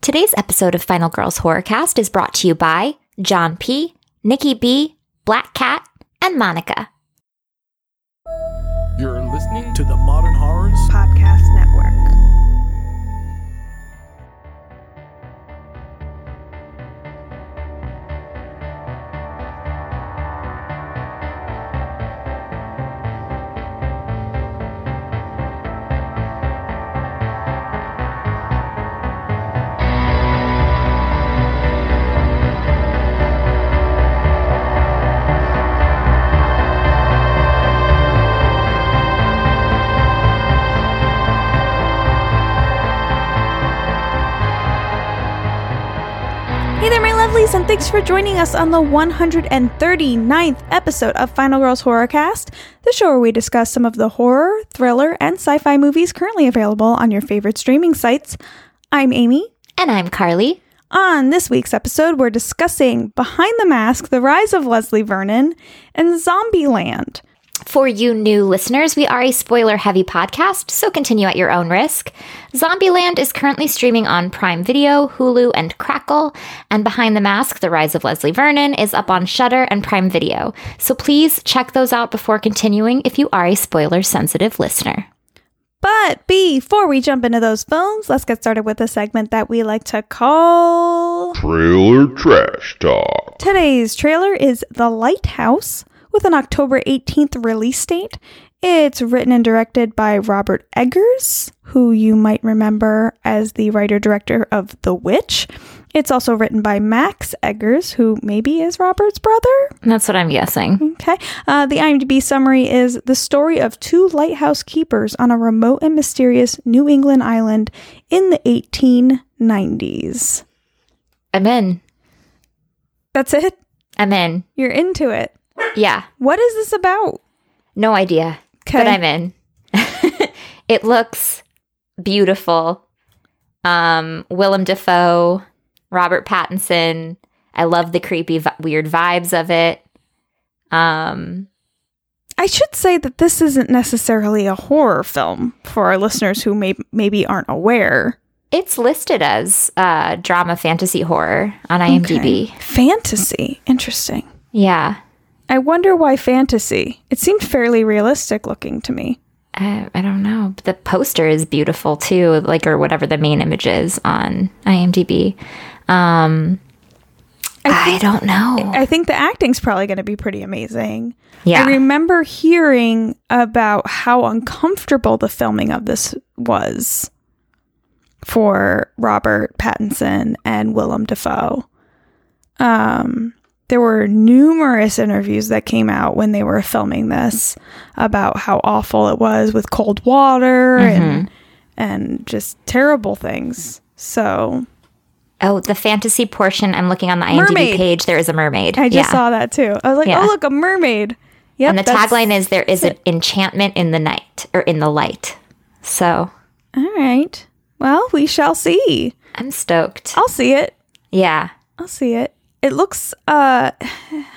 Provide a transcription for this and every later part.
Today's episode of Final Girls Horrorcast is brought to you by John P., Nikki B., Black Cat, and Monica. You're listening to the Modern Horrors Podcast Network. Lovelies, and thanks for joining us on the 139th episode of Final Girls Horrorcast, the show where we discuss some of the horror, thriller, and sci fi movies currently available on your favorite streaming sites. I'm Amy. And I'm Carly. On this week's episode, we're discussing Behind the Mask, The Rise of Leslie Vernon, and Zombieland. For you new listeners, we are a spoiler heavy podcast, so continue at your own risk. Zombieland is currently streaming on Prime Video, Hulu, and Crackle, and Behind the Mask, The Rise of Leslie Vernon is up on Shudder and Prime Video. So please check those out before continuing if you are a spoiler sensitive listener. But before we jump into those films, let's get started with a segment that we like to call. Trailer Trash Talk. Today's trailer is The Lighthouse with an October 18th release date. It's written and directed by Robert Eggers, who you might remember as the writer director of The Witch. It's also written by Max Eggers, who maybe is Robert's brother. That's what I'm guessing. Okay. Uh, the IMDb summary is the story of two lighthouse keepers on a remote and mysterious New England island in the 1890s. I'm in. That's it? I'm in. You're into it. Yeah. What is this about? No idea. Okay. But I'm in. it looks beautiful. Um, Willem Dafoe, Robert Pattinson. I love the creepy, vi- weird vibes of it. Um, I should say that this isn't necessarily a horror film for our listeners who may- maybe aren't aware. it's listed as uh, drama, fantasy, horror on IMDb. Okay. Fantasy. Interesting. Yeah, I wonder why fantasy. It seemed fairly realistic looking to me. I, I don't know. The poster is beautiful too, like or whatever the main image is on IMDb. Um, I, think- don't know. I think the acting's probably going to be pretty amazing. yeah, I remember hearing about how uncomfortable the filming of this was for Robert Pattinson and Willem Dafoe. Um, there were numerous interviews that came out when they were filming this about how awful it was with cold water and mm-hmm. and just terrible things. So Oh, the fantasy portion. I'm looking on the IMDb Mermaid. page. There is a mermaid. I just yeah. saw that too. I was like, oh, Yeah. oh look, a mermaid. Yep, and the tagline is "There is an enchantment in the night or in the light." So All right. Well, we shall see. I'm stoked. I'll see it. yeah, I'll see it. It looks uh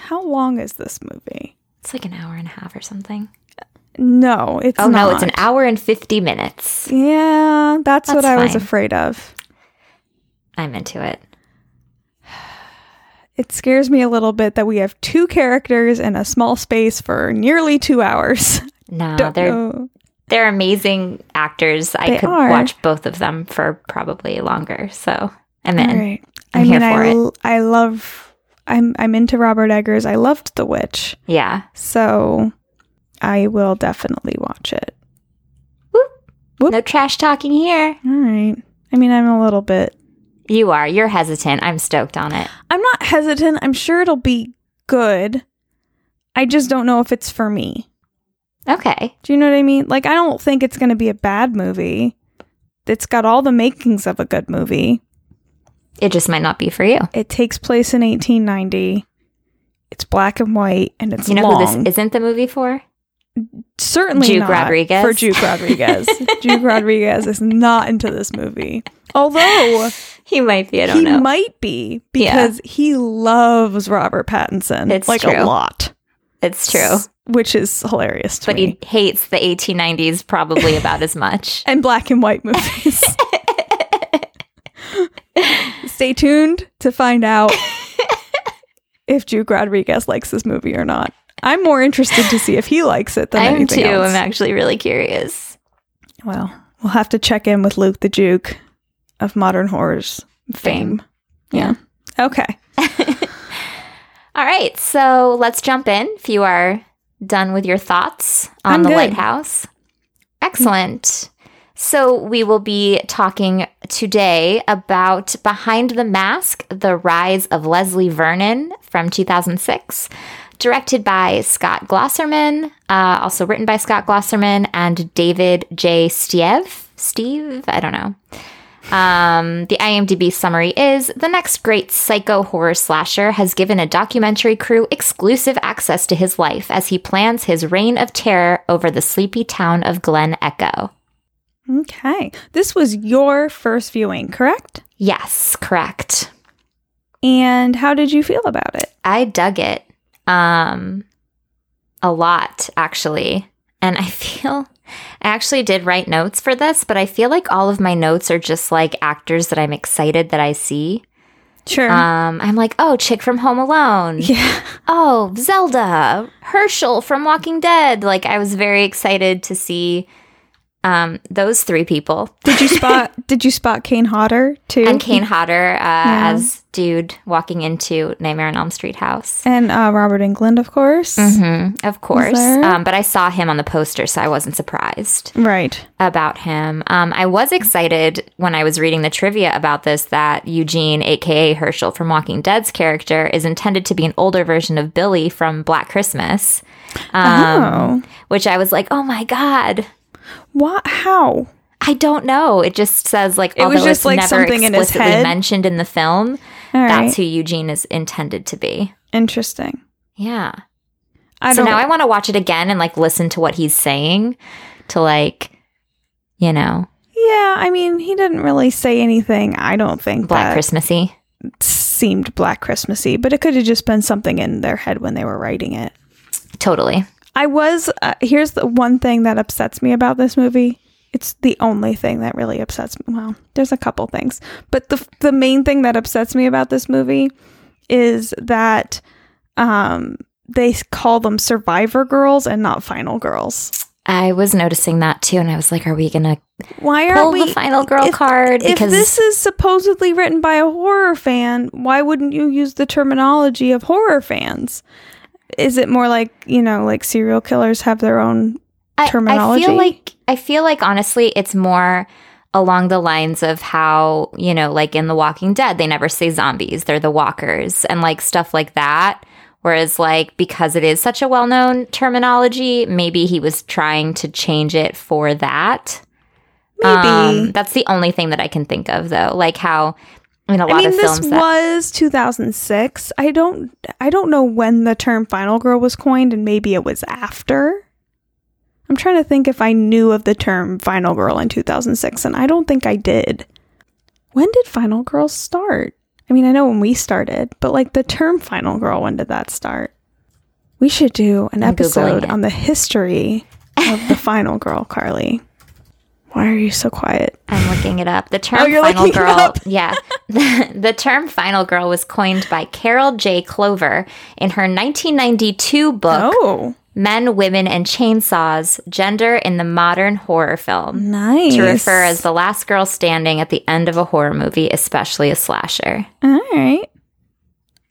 how long is this movie? it's like an hour and a half or something. No, it's Oh no, it's an hour and fifty minutes. Yeah, that's, what That's I was afraid of. I'm into it. It scares me a little bit that we have two characters in a small space for nearly 2 hours. No, Don't they're know. they're amazing actors. I could are. watch both of them for probably longer. So I'm in. All right. I'm I mean, I, it. I love I'm I'm into Robert Eggers. I loved The Witch. Yeah. So I will definitely watch it. No trash talking here. All right. I mean, I'm a little bit You are. You're hesitant. I'm stoked on it. I'm not hesitant. I'm sure it'll be good. I just don't know if it's for me. Okay. Do you know what I mean? Like, I don't think it's going to be a bad movie. It's got all the makings of a good movie. It just might not be for you. It takes place in 1890. It's black and white, and it's You know long. who this isn't the movie for? Certainly Duke not Rodriguez? for Duke Rodriguez. Duke Rodriguez is not into this movie. Although He might be. I don't he know. might be Yeah. because he loves Robert Pattinson. It's like true. a lot. it's true. Which is hilarious to But me. he hates the 1890s probably about as much. and black and white movies. Stay tuned to find out if Juke Rodriguez likes this movie or not. I'm more interested to see if he likes it than I am anything too. else. I'm actually really curious. well, we'll have to check in with Luke the Juke of modern horrors fame. Fame. Yeah. Okay. All right, so let's jump in. If you are done with your thoughts on I'm the good. lighthouse, excellent. So we will be talking today about Behind the Mask: The Rise of Leslie Vernon from 2006, directed by Scott Glosserman, uh, also written by Scott Glosserman and David J. Stiev. Steve, I don't know. Um, the IMDb summary is the next great psycho horror slasher has given a documentary crew exclusive access to his life as he plans his reign of terror over the sleepy town of Glen Echo. Okay. This was your first viewing, correct? Yes, correct. And how did you feel about it? I dug it um a lot actually. And I feel I actually did write notes for this, but I feel like all of my notes are just like actors that I'm excited that I see. Sure. Um, I'm like, oh, chick from Home Alone. yeah. Oh, Zelda, Herschel from Walking Dead. Like, I was very excited to see um, those three people. Did you spot did you spot Kane Hodder too? And Kane Hodder uh, as dude walking into Nightmare on Elm Street house. And uh, Robert Englund, of course. hmm of course. Um, but I saw him on the poster, so I wasn't surprised Right. about him. Um, I was excited when I was reading the trivia about this that Eugene, aka Herschel from Walking Dead's character, is intended to be an older version of Billy from Black Christmas. Um, oh. which I was like, oh my god. What how? I don't know. It just says like It was just, like, never something in his explicitly head? mentioned in the film, right. that's who Eugene is intended to be. Interesting. Yeah. I so now I want to watch it again and like listen to what he's saying to like, you know, Yeah, I mean, he didn't really say anything. I don't think Black Christmassy. seemed Black Christmassy, but it could have just been something in their head when they were writing it. Totally. I was uh, here's the one thing that upsets me about this movie. It's the only thing that really upsets me. Well, there's a couple things, but the the main thing that upsets me about this movie is that um they call them survivor girls and not final girls. I was noticing that too, and I was like, "Are we gonna Why are pull we the final girl if- card?" if this is supposedly written by a horror fan, why wouldn't you use the terminology of horror fans? Is it more like, you know, like serial killers have their own I- terminology? I feel like I feel like honestly, it's more along the lines of how you know, like in The Walking Dead, they never say zombies; they're the walkers, and like stuff like that. Whereas, like because it is such a well-known terminology, maybe he was trying to change it for that. Maybe. Um, that's the only thing that I can think of, though. Like how in a lot I mean, of this that was 2006. I don't, I don't know when the term "final girl" was coined, and maybe it was after. I'm trying to think if I knew of the term "final girl" in 2006, and I don't think I did. When did "final girl" start? I mean, I know when we started, but like the term "final girl," when did that start? We should do an I'm episode on the history of the final girl, Carly. Why are you so quiet? I'm looking it up. The oh, term Oh, final girl, yeah. The, the term final girl was coined by Carol J. Clover in her 1992 book, Oh, Men, Women, and Chainsaws Gender in the Modern Horror Film, nice. to refer as the last girl standing at the end of a horror movie, especially a slasher. All right.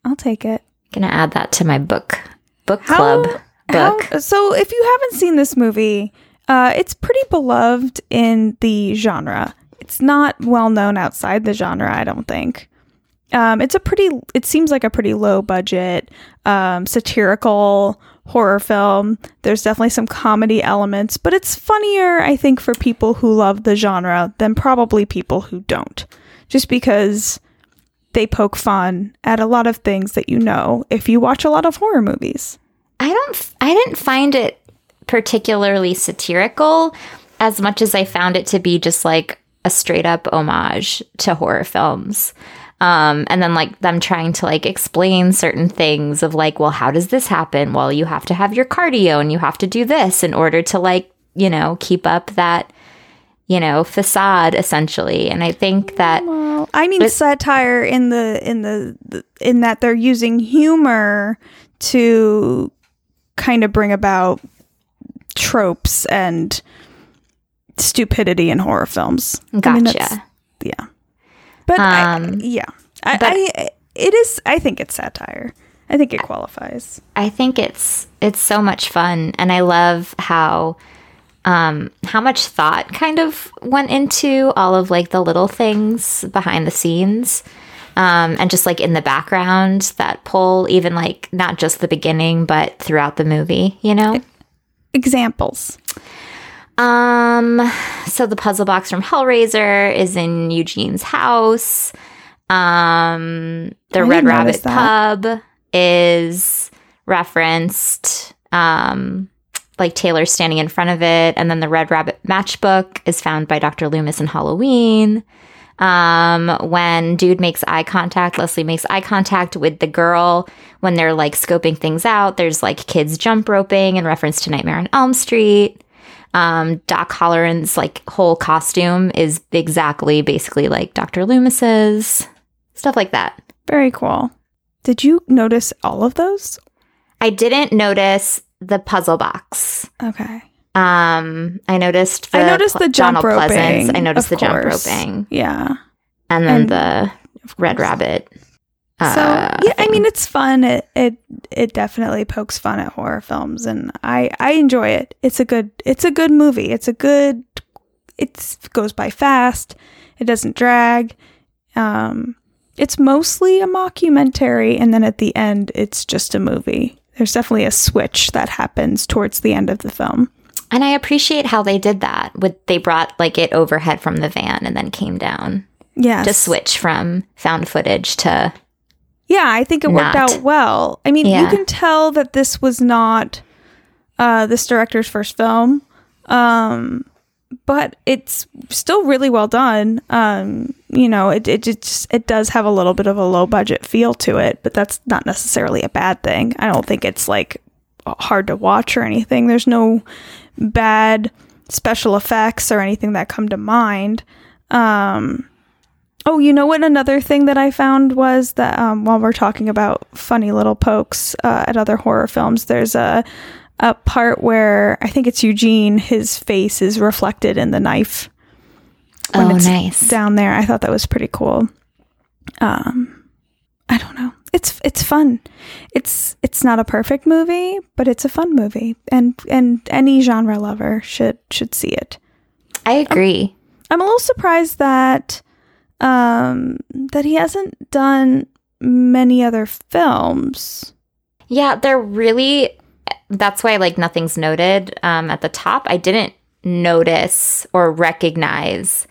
I'll take it. Gonna add that to my book, book How- club book. How- so, if you haven't seen this movie, uh, it's pretty beloved in the genre. It's not well known outside the genre, I don't think. Um, it's a pretty, it seems like a pretty low budget, um, satirical horror film. There's definitely some comedy elements, but it's funnier, I think, for people who love the genre than probably people who don't. Just because they poke fun at a lot of things that you know if you watch a lot of horror movies. I don't. I didn't find it particularly satirical as much as I found it to be just like a straight up homage to horror films. Um, and then like them trying to like explain certain things of like, well, how does this happen? Well, you have to have your cardio and you have to do this in order to like, you know, keep up that, you know, facade essentially. And I think that Well, I mean satire in the in the in that they're using humor to kind of bring about tropes and stupidity in horror films. I gotcha. mean, that's- yeah. But I, Um, yeah, I, but- I it is. I think it's satire. I think it qualifies. I think it's it's so much fun and I love how um how much thought kind of went into all of like the little things behind the scenes. Um, and just like in the background that pull even like not just the beginning but throughout the movie, you know? Examples. Um, so the puzzle box from Hellraiser is in Eugene's house. Um, the I Red Rabbit that. pub is referenced. Um, like Taylor standing in front of it, and then the Red Rabbit matchbook is found by Dr. Loomis in Halloween. Um, when dude makes eye contact, Leslie makes eye contact with the girl when they're like scoping things out. There's like kids jump roping in reference to Nightmare on Elm Street. Um, Doc Halloran's like whole costume is exactly basically like Dr. Loomis's stuff like that. Very cool. Did you notice all of those? I didn't notice the puzzle box. Okay. Um, I noticed the I noticed the jump Donald roping. Pleasence. I noticed the jump roping, Yeah. and then And- the Red. Rabbit. So uh, yeah, I mean it's fun. It it it definitely pokes fun at horror films, and I I enjoy it. It's a good it's a good movie. It's a good. It goes by fast. It doesn't drag. Um, it's mostly a mockumentary, and then at the end, it's just a movie. There's definitely a switch that happens towards the end of the film. And I appreciate how they did that. With they brought like it overhead from the van and then came down Yes. to switch from found footage to Yeah, I think it worked out well. I mean, you can tell that this was not uh, this director's first film, um, but it's still really well done. Um, you know, it it just it does have a little bit of a low budget feel to it, but that's not necessarily a bad thing. I don't think it's like hard to watch or anything. There's no bad special effects or anything that come to mind. Um, Oh, you know what? Another thing that I found was that um, while we're talking about funny little pokes uh, at other horror films, there's a a part where I think it's Eugene. His face is reflected in the knife when oh it's nice. down there. I thought that was pretty cool. Um, I don't know. It's it's fun. It's it's not a perfect movie, but it's a fun movie, and and any genre lover should should see it. I agree. I'm a little surprised that um that he hasn't done many other films. Yeah, they're really. That's why like nothing's noted um, at the top. I didn't notice or recognize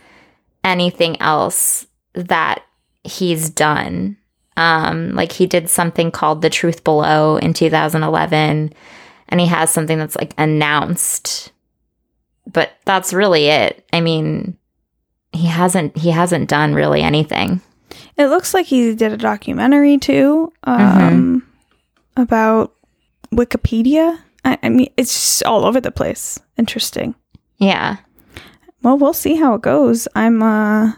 anything else that he's done. Um, like he did something called The Truth Below in 2011, and he has something that's like announced, but that's really it. I mean, he hasn't he hasn't done really anything. It looks like he did a documentary too um about Wikipedia. I, I mean, it's all over the place. Interesting. Yeah. Well, we'll see how it goes. I'm uh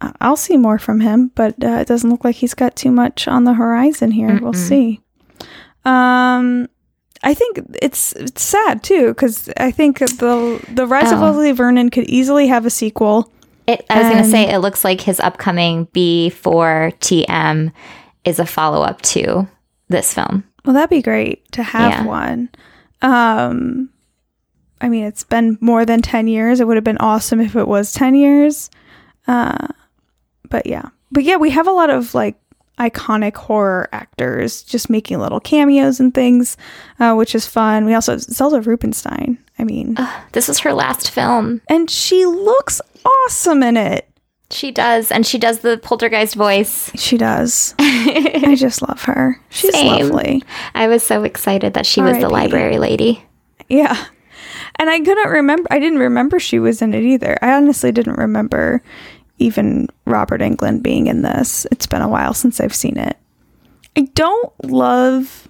I'll see more from him, but uh, it doesn't look like he's got too much on the horizon here. We'll see. Um I think it's it's sad too cuz I think the the Rise of Oh. Leslie Vernon could easily have a sequel. It, I was going to say, it looks like his upcoming B4TM is a follow up to this film. Well, that'd be great to have Yeah. one. Um I mean, it's been more than 10 years. It would have been awesome if it was 10 years. Uh but yeah. But yeah, we have a lot of like iconic horror actors just making little cameos and things, uh, which is fun. We also have Zelda Rubinstein. I mean, This is her last film. and she looks awesome in it. She does, and she does the poltergeist voice. She does. I just love her. She's Same. lovely. I was so excited that she was the library lady. Yeah. And I couldn't remember, I didn't remember she was in it either. I honestly didn't remember even Robert Englund being in this. It's been a while since I've seen it. I don't love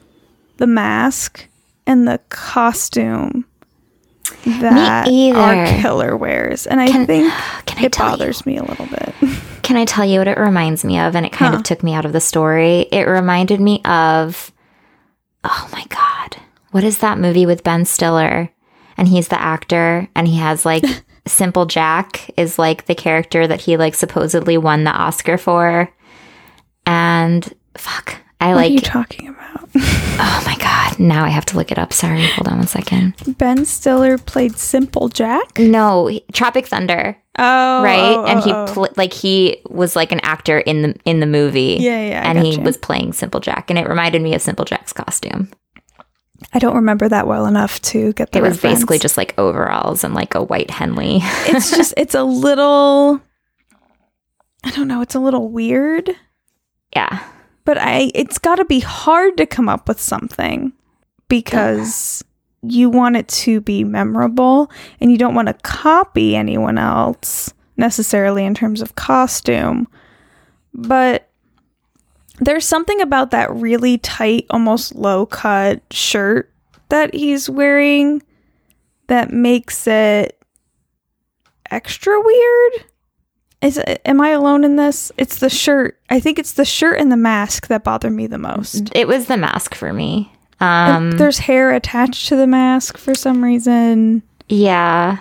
the mask and the costume. that our killer wears, and I Can- think can I it tell you? bothers me a little bit. Can I tell you what it reminds me of? And it kind Huh. of took me out of the story. It reminded me of, oh my God, what is that movie with Ben Stiller? And he's the actor, and he has like Simple Jack is like the character that he like supposedly won the Oscar for. And fuck, I like what are you talking about? oh my God, now I have to look it up. Sorry, hold on one second. ben Stiller played Simple Jack. No, he- Tropic Thunder. Oh, right oh, and oh, he oh. pl- like he was like an actor in the in the movie Yeah, yeah, and he was playing simple jack and it reminded me of simple jack's costume I don't remember that well enough to get the it was basically just like overalls and like a white henley. It's just it's a little I don't know, it's a little weird, yeah. But I it's got to be hard to come up with something because you want it to be memorable and you don't want to copy anyone else necessarily in terms of costume. But there's something about that really tight, almost low cut shirt that he's wearing that makes it extra weird. Is it, am I alone in this? It's the shirt. I think it's the shirt and the mask that bother me the most. it was the mask for me um there's hair attached to the mask for some reason. yeah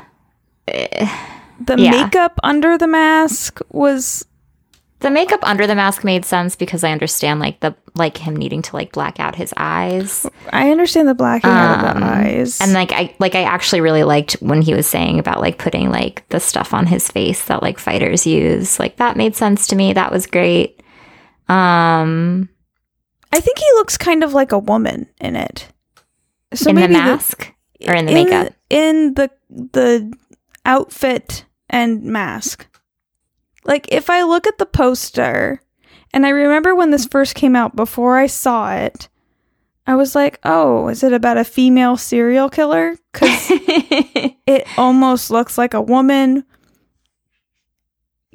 The Yeah. makeup under the mask was the makeup under the mask made sense because i understand like the like him needing to like black out his eyes I understand the blacking out of Um, the eyes. and like i like i actually really liked when he was saying about like putting like the stuff on his face that like fighters use like that made sense to me that was great um I think he looks kind of like a woman in it. So in the maybe mask or in the in- makeup in the the outfit and mask. Like if I look at the poster and I remember when this first came out before I saw it, I was like, "Oh, is it about a female serial killer?" Cuz it almost looks like a woman.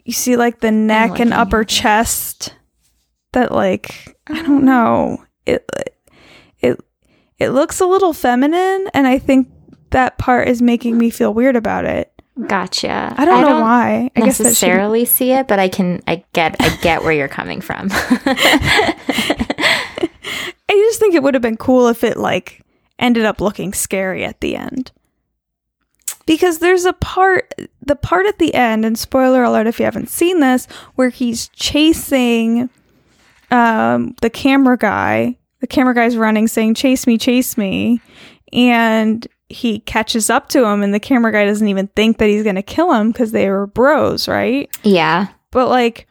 You see like the neck and upper chest that like I don't know. It it it looks a little feminine and I think that part is making me feel weird about it. Gotcha I don't know why. I guess necessarily see it but i can i get i get where you're coming from I just think it would have been cool if it like ended up looking scary at the end. Because there's a part the part at the end and spoiler alert if you haven't seen this where he's chasing um the camera guy. The camera guy's running saying chase me chase me and he catches up to him and the camera guy doesn't even think that he's going to kill him cuz they were bros, right? yeah but like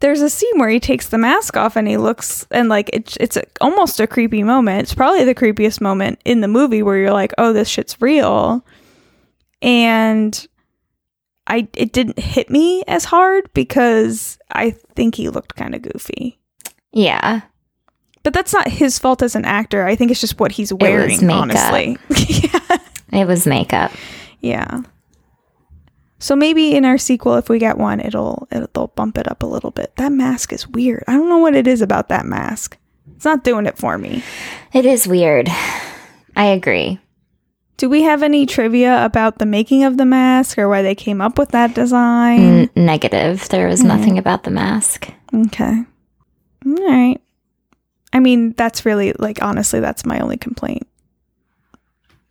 there's a scene where he takes the mask off and he looks and like it's it's a, almost a creepy moment. It's probably the creepiest moment in the movie where you're like, "Oh, this shit's real." And I it didn't hit me as hard because I think he looked kind of goofy. yeah But that's not his fault as an actor. I think it's just what he's wearing, honestly. yeah. It was makeup Yeah. So maybe in our sequel, if we get one, it'll, it'll they'll bump it up a little bit. That mask is weird. I don't know what it is about that mask. It's not doing it for me. it is weird i agree Do we have any trivia about the making of the mask or why they came up with that design? N- negative there was mm-hmm. nothing about the mask Okay. All right. I mean, that's really like honestly, that's my only complaint.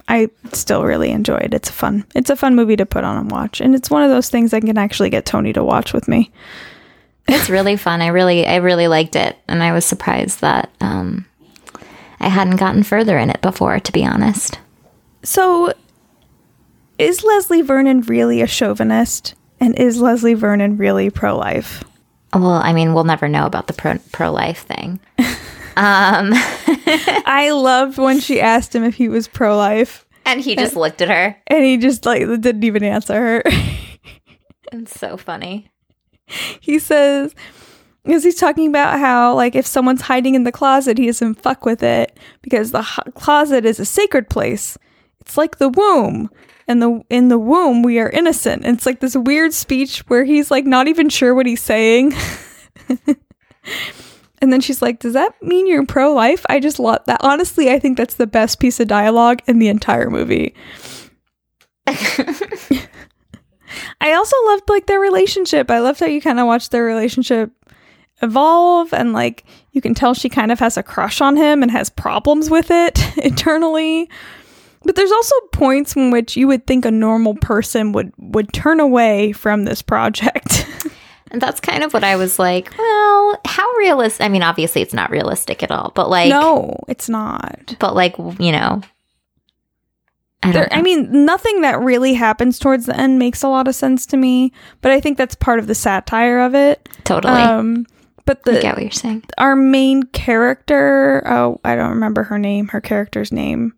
I still really enjoy it. It's a fun. It's a fun movie to put on and watch, and it's one of those things I can actually get Tony to watch with me. It's really fun. I really, I really liked it, and I was surprised that um, I hadn't gotten further in it before. To be honest, So, is Leslie Vernon really a chauvinist? And is Leslie Vernon really pro life? well, I mean, we'll never know about the pro pro life thing. Um, I loved when she asked him if he was pro life, and he just looked at her. and he just like didn't even answer her. It's so funny. he says, because he's talking about how, like, if someone's hiding in the closet, he doesn't fuck with it because the h- closet is a sacred place. It's like the womb. And the in the womb we are innocent. And it's like this weird speech where he's like not even sure what he's saying. and then she's like, "Does that mean you're pro life?" I just love that. Honestly, I think that's the best piece of dialogue in the entire movie. I also loved like their relationship. I loved how you kind of watched their relationship evolve and like you can tell she kind of has a crush on him and has problems with it internally. But there's also points in which you would think a normal person would would turn away from this project. And that's kind of what I was like, well, how realistic? I mean, obviously it's not realistic at all, but like, no, it's not. but like, you know, I There, know. I mean, nothing that really happens towards the end makes a lot of sense to me, but I think that's part of the satire of it. totally. Um, but I the get what you're saying. our main character, oh, I don't remember her name, her character's name.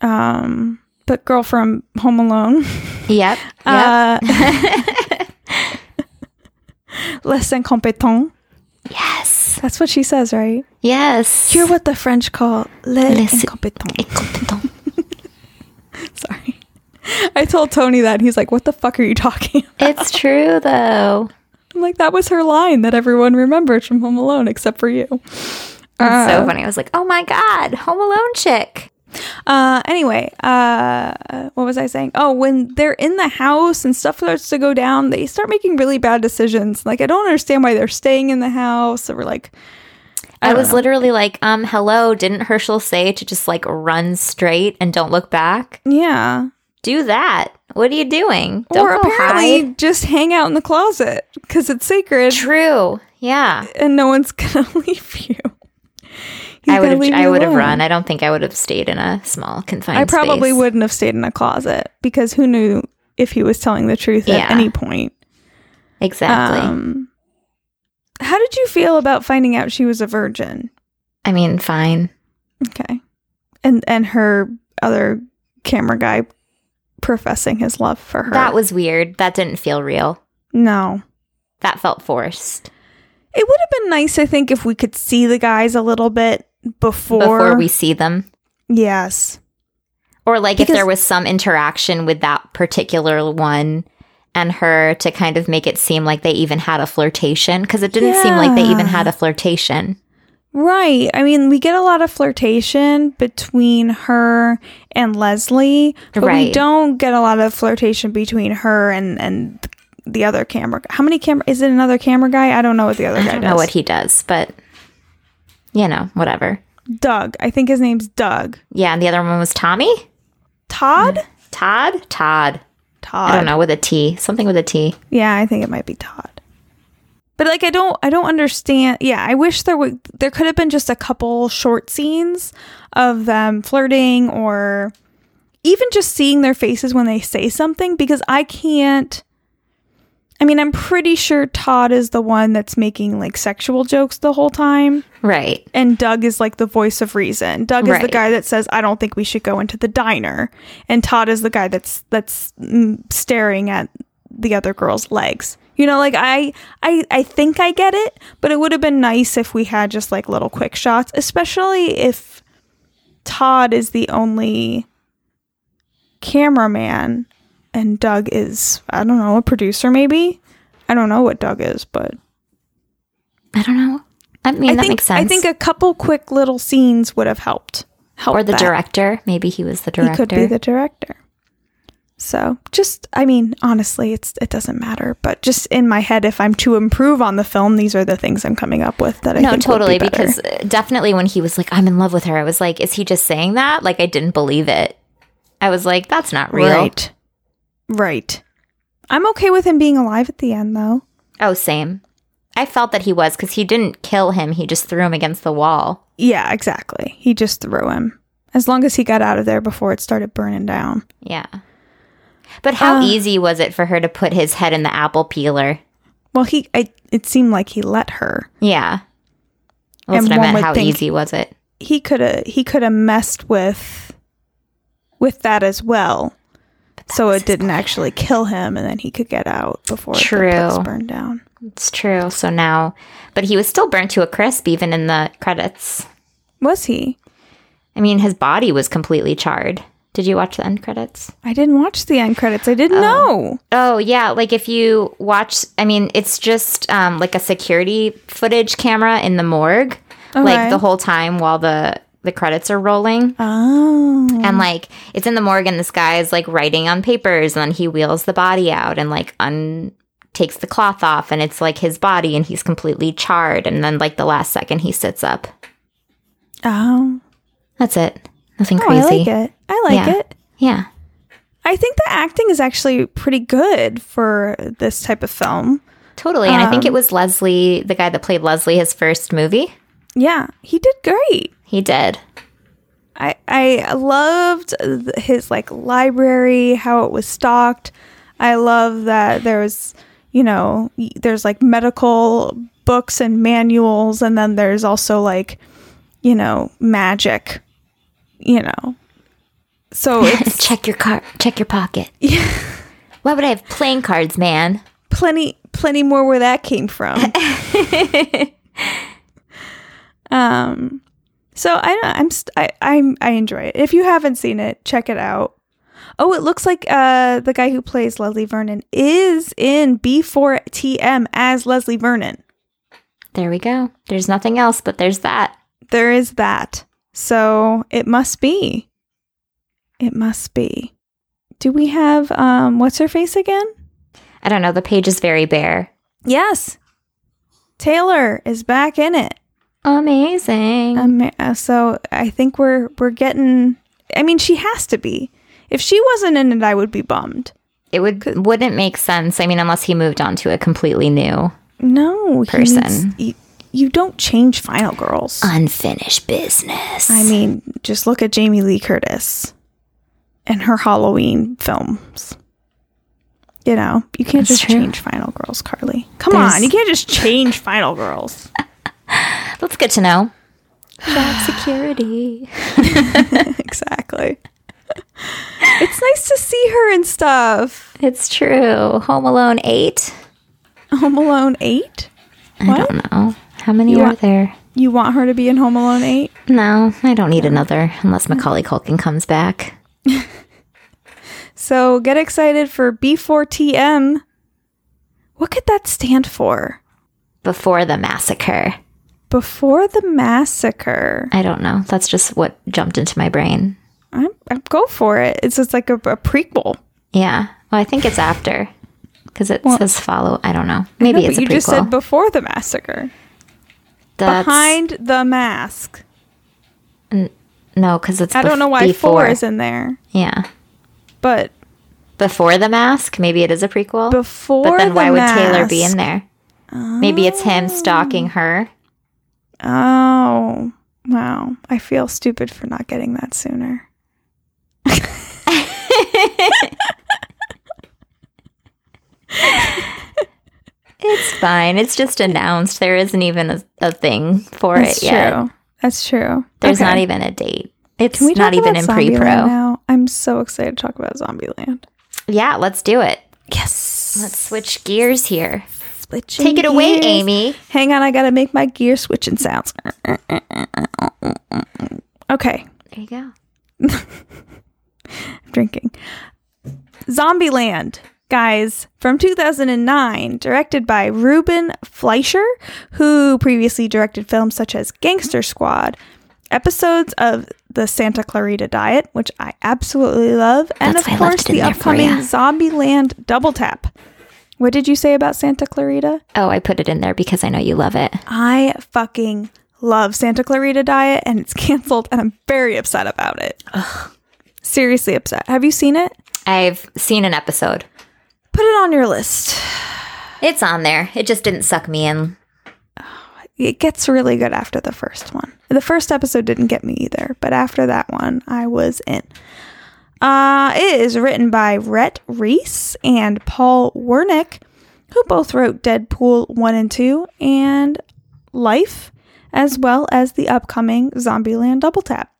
Um, but girl from Home Alone, Yep. Yep. uh, les incompetents. yes. That's what she says, right? Yes. You're what the French call les, Les- incompetents. Incompetent. Sorry. I told Tony that. He's like, what the fuck are you talking about? it's true though. I'm like, that was her line that everyone remembers from Home Alone except for you. It's Uh, so funny. I was like, oh my God, Home Alone chick. Uh, anyway, uh, what was I saying? Oh, when they're in the house and stuff starts to go down, they start making really bad decisions. Like, I don't understand why they're staying in the house. Or like, I, don't was know. literally like, um, hello, didn't Herschel say to just like run straight and don't look back? yeah. Do that. What are you doing? Don't or apparently hide. just hang out in the closet because it's sacred True. Yeah. and no one's gonna leave you. I would have I would have run. I don't think I would have stayed in a small confined I probably space. wouldn't have stayed in a closet because who knew if he was telling the truth Yeah. at any point. Exactly. Um, how did you feel about finding out she was a virgin? I mean, fine. Okay. And and her other camera guy professing his love for her. That was weird. That didn't feel real. no. That felt forced. It would have been nice, I think, if we could see the guys a little bit before. Before we see them. Yes. Or like Because- if there was some interaction with that particular one and her to kind of make it seem like they even had a flirtation. Because it didn't seem like they even had a flirtation. Right. I mean, we get a lot of flirtation between her and Leslie, but we don't get a lot of flirtation between her and and the other camera. How many camera? Is it another camera guy? I don't know what the other I guy does. know what he does, but you know, whatever. Doug. I think his name's Doug. Yeah, and the other one was Tommy? Todd. Todd? Todd. Todd. I don't know, with a T. Something with a T. Yeah, I think it might be Todd. But like I don't I don't understand. Yeah, I wish there would there could have been just a couple short scenes of them flirting or even just seeing their faces when they say something because I can't I mean, I'm pretty sure Todd is the one that's making like sexual jokes the whole time Right. and Doug is like the voice of reason. Doug is the guy that says I don't think we should go into the diner and Todd is the guy that's that's mm, staring at the other girl's legs. You know, like I I I think I get it, but it would have been nice if we had just like little quick shots, especially if Todd is the only cameraman and Doug is I don't know, a producer maybe. I don't know what Doug is, but I don't know. I mean, I that think makes sense. I think a couple quick little scenes would have helped. Helped or the that. director. Maybe he was the director. He could be the director. So just, I mean, honestly, it's it doesn't matter. But just in my head, if I'm to improve on the film, these are the things I'm coming up with that I no, totally. be because uh, definitely when he was like, I'm in love with her, I was like, is he just saying that? Like, I didn't believe it. I was like, that's not real. right, right. I'm okay with him being alive at the end, though. Oh, same. I felt that he was because he didn't kill him. He just threw him against the wall. Yeah, exactly. He just threw him. As long as he got out of there before it started burning down. Yeah. But how Uh. easy was it for her to put his head in the apple peeler? Well, he, I, it seemed like he let her. Yeah. That's And what I meant. How easy was it? he could have he could have messed with with that as well so it didn't actually kill him and then he could get out before True. the place burned down It's true. So now, but he was still burnt to a crisp even in the credits. was he I mean, his body was completely charred. Did you watch the end credits? i didn't watch the end credits i didn't know Oh yeah, like if you watch, I mean, it's just um, like a security footage camera in the morgue, Okay. like the whole time while the the credits are rolling. Oh. And like it's in the morgue and this guy is like writing on papers and then he wheels the body out and like un takes the cloth off and it's like his body and he's completely charred and then like the last second he sits up. Oh. That's it. Nothing Oh, crazy. I like it. I like Yeah. it. Yeah. I think the acting is actually pretty good for this type of film. Totally. And I think Um, it was Leslie, the guy that played Leslie his first movie. Yeah, he did great. He did. I I loved his like library, how it was stocked. I love that there was, you know, there's like medical books and manuals, and then there's also like, you know, magic. You know, so it's check your car check your pocket. Yeah. Why would I have playing cards, man? plenty plenty more where that came from. um so I I'm st- I I'm I enjoy it. If you haven't seen it, check it out. Oh, it looks like uh the guy who plays Leslie Vernon is in B4TM as Leslie Vernon. There we go. There's nothing else, but there's that. There is that. So it must be. It must be. Do we have um what's her face again? I don't know. The page is very bare. Yes. Taylor is back in it. Amazing. Um, so I think we're we're getting. I mean, she has to be. If she wasn't in it, I would be bummed. it would wouldn't make sense. I mean, unless he moved on to a completely new No, Person. needs- you, you don't change Final Girls. unfinished business. I mean, just look at Jamie Lee Curtis and her Halloween films. You know, you can't That's just true. change Final Girls, Carly. Come There's- on, you can't just change Final Girls. that's good to know. Job security. exactly. it's nice to see her and stuff. It's true. Home Alone eight. Home Alone 8? I don't know how many You are want- there. You want her to be in Home Alone 8? No, I don't need another unless Macaulay Culkin comes back. So get excited for B4TM. What could that stand for? Before the massacre. Before the massacre. I don't know. That's just what jumped into my brain. I'm, I'm go for it. It's just like a, a prequel. Yeah. Well, I think it's after because it Well- says follow. I don't know. Maybe No, it's you prequel. just said before the massacre. That's, Behind the mask. No, because it's. I don't know why before. four is in there, Yeah. but Before the mask, maybe it is a prequel. before but then the why would Taylor be in there? Maybe it's him stalking oh. her. Oh, wow. I feel stupid for not getting that sooner. It's fine. It's just announced. There isn't even a, a thing for That's it yet. That's true. That's true. There's Okay. not even a date. It's not even in pre pro. now? I'm so excited to talk about Zombieland. Yeah, let's do it. Yes. Let's switch gears here. Switching Take it away. Amy. Hang on, I gotta make my gear switching sounds. Okay, There you go. I'm drinking. Zombieland, guys, from 2009, directed by Ruben Fleischer, who previously directed films such as Gangster Squad, episodes of the Santa Clarita Diet, which I absolutely love, and That's of why I left course the upcoming. Zombieland Double Tap. What did you say about Santa Clarita? Oh, I put it in there because I know you love it. I fucking love Santa Clarita Diet and it's canceled and I'm very upset about it. Seriously upset. Have you seen it? I've seen an episode. Put it on your list. It's on there. It just didn't suck me in. It gets really good after the first one. The first episode didn't get me either, but after that one, I was in. Uh, it is written by Rhett Reese and Paul Wernick, who both wrote Deadpool 1 and 2 and Life, as well as the upcoming Zombieland Double Tap.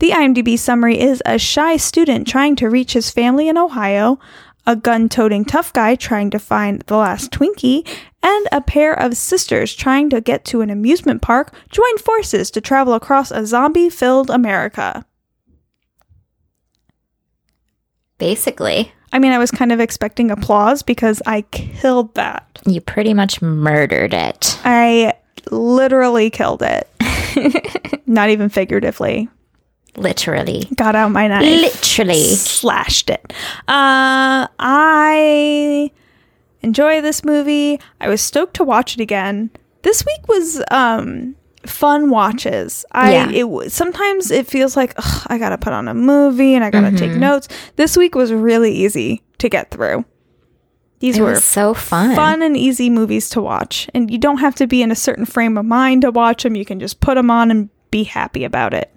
The IMDb summary is a shy student trying to reach his family in Ohio, a gun toting tough guy trying to find the last Twinkie, and a pair of sisters trying to get to an amusement park join forces to travel across a zombie filled America. Basically, I mean, I was kind of expecting applause because I killed that. you pretty much murdered it. I literally killed it. Not even figuratively. Literally. Got out my knife. Literally. slashed it. Uh, I enjoy this movie. I was stoked to watch it again. This week was um fun watches. I Yeah. it sometimes it feels like ugh, I gotta put on a movie and I gotta take mm-hmm. notes. This week was really easy to get through. These It were so fun. fun and easy movies to watch, and you don't have to be in a certain frame of mind to watch them. You can just put them on and be happy about it.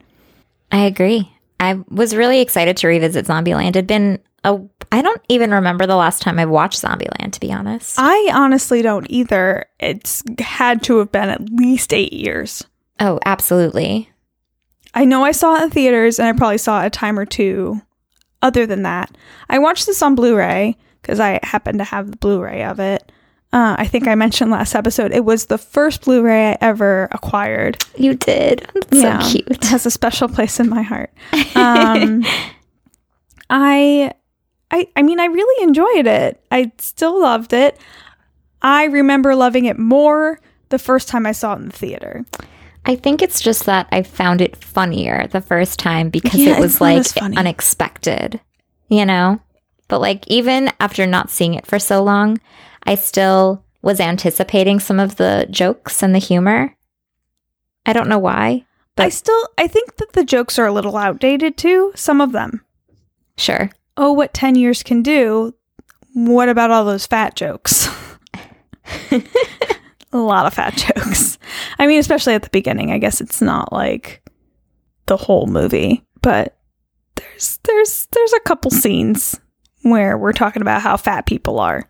I agree. I was really excited to revisit Zombieland. It'd been a I don't even remember the last time I've watched Zombieland to be honest. I honestly don't either. It's had to have been at least eight years. oh, absolutely. I know I saw it in theaters and I probably saw it a time or two. Other than that, I watched this on Blu ray because I happen to have the Blu ray of it. Uh, I think I mentioned last episode it was the first Blu ray I ever acquired. You did. That's Yeah, so cute. It has a special place in my heart. Um, I, I, I mean, I really enjoyed it. I still loved it. I remember loving it more the first time I saw it in the theater. I think it's just that I found it funnier the first time because Yeah, it was like unexpected, you know? But like even after not seeing it for so long, I still was anticipating some of the jokes and the humor. I don't know why. But I still, I think that the jokes are a little outdated too. Some of them. Sure. Oh, what 10 years can do. What about all those fat jokes? a lot of fat jokes. I mean, especially at the beginning. I guess it's not like the whole movie, but there's there's there's a couple scenes where we're talking about how fat people are,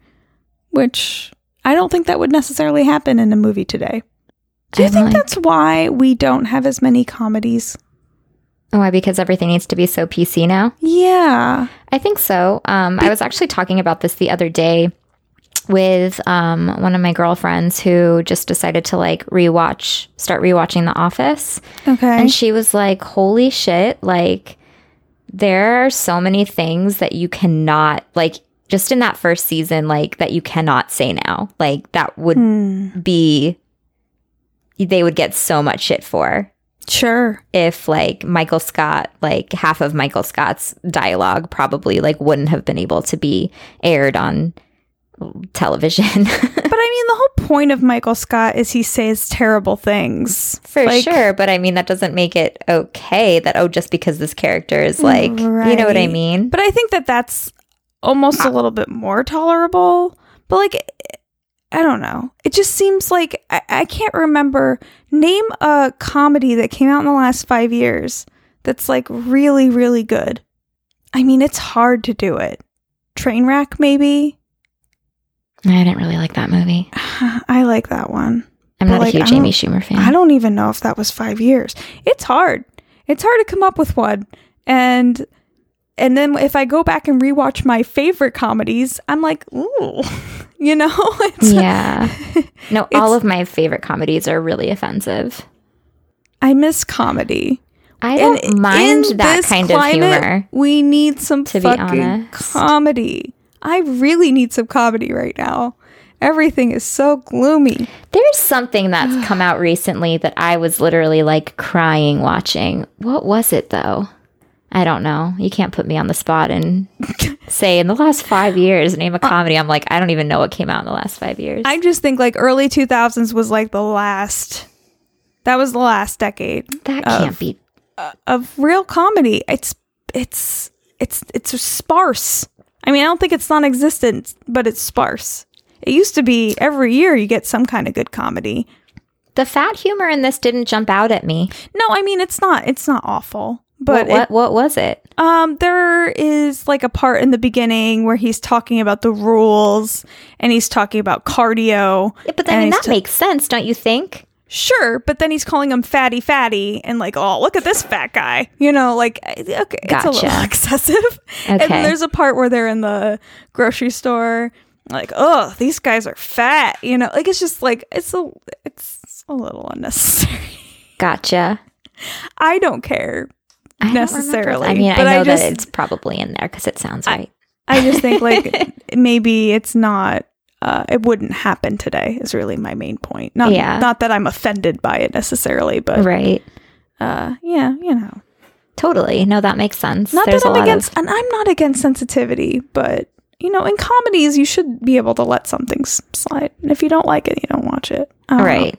which I don't think that would necessarily happen in a movie today. Do you I'm think like- that's why we don't have as many comedies? Oh why? Because everything needs to be so PC now? Yeah. I think so. Um, I was actually talking about this the other day with um, one of my girlfriends who just decided to like rewatch, start rewatching The Office. Okay. And she was like, holy shit, like, there are so many things that you cannot, like, just in that first season, like, that you cannot say now. Like, that would Hmm. be, they would get so much shit for Sure. if like Michael Scott, like half of Michael Scott's dialogue probably like wouldn't have been able to be aired on television. But I mean, the whole point of Michael Scott is he says terrible things. For Like, sure, but I mean that doesn't make it okay that oh just because this character is mm, like, you know what I mean? But I think that that's almost a little bit more tolerable. But like, I don't know. It just seems like I, I can't remember. Name a comedy that came out in the last five years that's like really, really good. I mean, it's hard to do it. Trainwreck, maybe. I didn't really like that movie. I like that one. I'm But, not like, a huge Amy Schumer fan. I don't even know if that was five years. It's hard. It's hard to come up with one. And and then if I go back and rewatch my favorite comedies, I'm like, ooh, you know, it's, yeah. No, all of my favorite comedies are really offensive. I miss comedy. I don't And mind in that kind climate, of humor. We need some to be fucking honest. comedy. I really need some comedy right now. Everything is so gloomy. There's something that's come out recently that I was literally like crying watching. What was it though? I don't know. You can't put me on the spot and say in the last five years name a uh, comedy. I'm like, I don't even know what came out in the last five years. I just think like early 2000s was like the last. That was the last decade. that of- can't be. Uh, of real comedy. It's it's it's it's sparse. I mean, I don't think it's non-existent, but it's sparse. It used to be every year you get some kind of good comedy. The fat humor in this didn't jump out at me. No, I mean it's not it's not awful. But But what, it- what was it? um there is like a part in the beginning where he's talking about the rules and he's talking about cardio. Yeah, but I mean, that ta- makes sense, don't you think? Sure, but then he's calling him fatty fatty and like, oh, look at this fat guy. You know, like okay, it's a little Gotcha. excessive. And Okay. there's a part where they're in the grocery store, like, oh, these guys are fat. You know, like it's just like it's a it's a little unnecessary. Gotcha. I don't care. I Necessarily. I mean, but I I know just- that it's probably in there because it sounds right. I just think like maybe it's not uh, it wouldn't happen today. Is really my main point. Not Yeah. not that I'm offended by it necessarily, but Right. uh, yeah, you know, Totally. No, that makes sense. not There's that I'm against, of and I'm not against sensitivity, but you know, in comedies, you should be able to let something slide, and if you don't like it, you don't watch it. I don't know.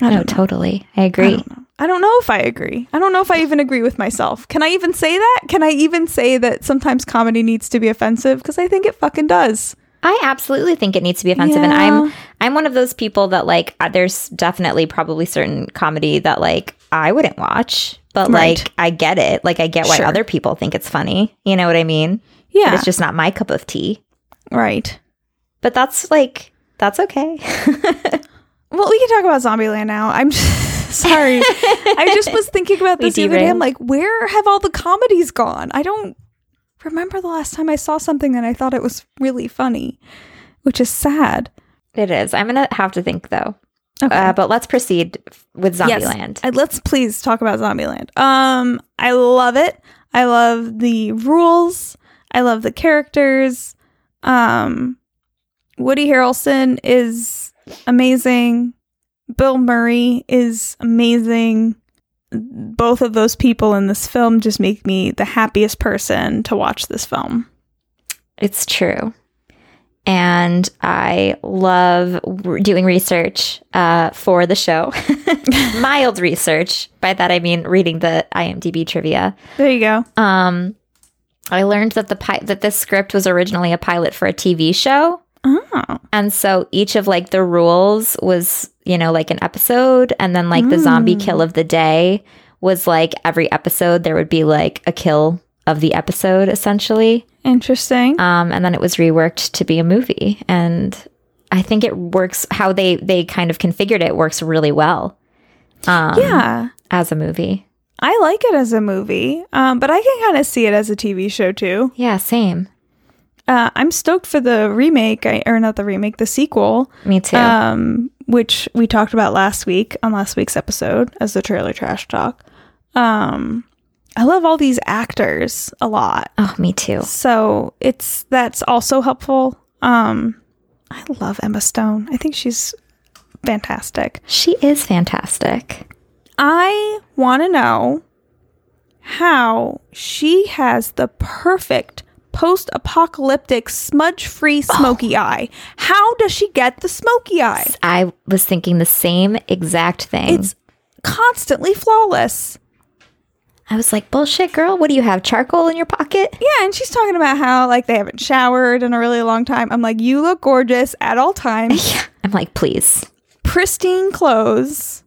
I No, don't know. totally. I I agree. don't know. I don't know if I agree. I don't know if I even agree with myself. Can I even say that? Can I even say that sometimes comedy needs to be offensive? Because I think it fucking does. I absolutely think it needs to be offensive, and I'm I'm one of those people that like. uh, There's definitely probably certain comedy that like I wouldn't watch, but Right. like I get it. Like I get why Sure. other people think it's funny. You know what I mean? Yeah. But it's just not my cup of tea. right. But that's like that's okay. Well, we can talk about Zombieland now. I'm sorry. I just was thinking about this the other day. I'm like, where have all the comedies gone? I don't remember the last time I saw something and I thought it was really funny, which is sad. it is. I'm gonna have to think though. Okay. Uh, but let's proceed with Zombieland. Uh, let's please talk about Zombieland. Um, I love it. I love the rules. I love the characters. Um, Woody Harrelson is amazing. Bill Murray is amazing. Both of those people in this film just make me the happiest person to watch this film. It's true. And I love r- doing research uh, for the show. Mild research. By that I mean reading the IMDb trivia. There you go. Um, I learned that the pi- that this script was originally a pilot for a TV show, Oh, and so each of like the rules was you know like an episode, and then like the zombie kill of the day was like every episode there would be like a kill of the episode essentially. interesting. um, and then it was reworked to be a movie and i think it works how they they kind of configured it works really well um, yeah. as a movie I like it as a movie, um, but I can kind of see it as a TV show too. yeah same Uh, I'm stoked for the remake, I, or not the remake, the sequel, me too um, which we talked about last week on last week's episode as the trailer trash talk. Um, I love all these actors a lot, oh me too so it's that's also helpful. Um, I love Emma Stone. I think she's fantastic. she is fantastic I want to know how she has the perfect post apocalyptic smudge free oh. smoky eye. How does she get the smoky eye? i was thinking the same exact thing It's constantly flawless. i was like bullshit girl what do you have charcoal in your pocket Yeah, and she's talking about how like they haven't showered in a really long time. I'm like, you look gorgeous at all times. yeah. i'm like please pristine clothes,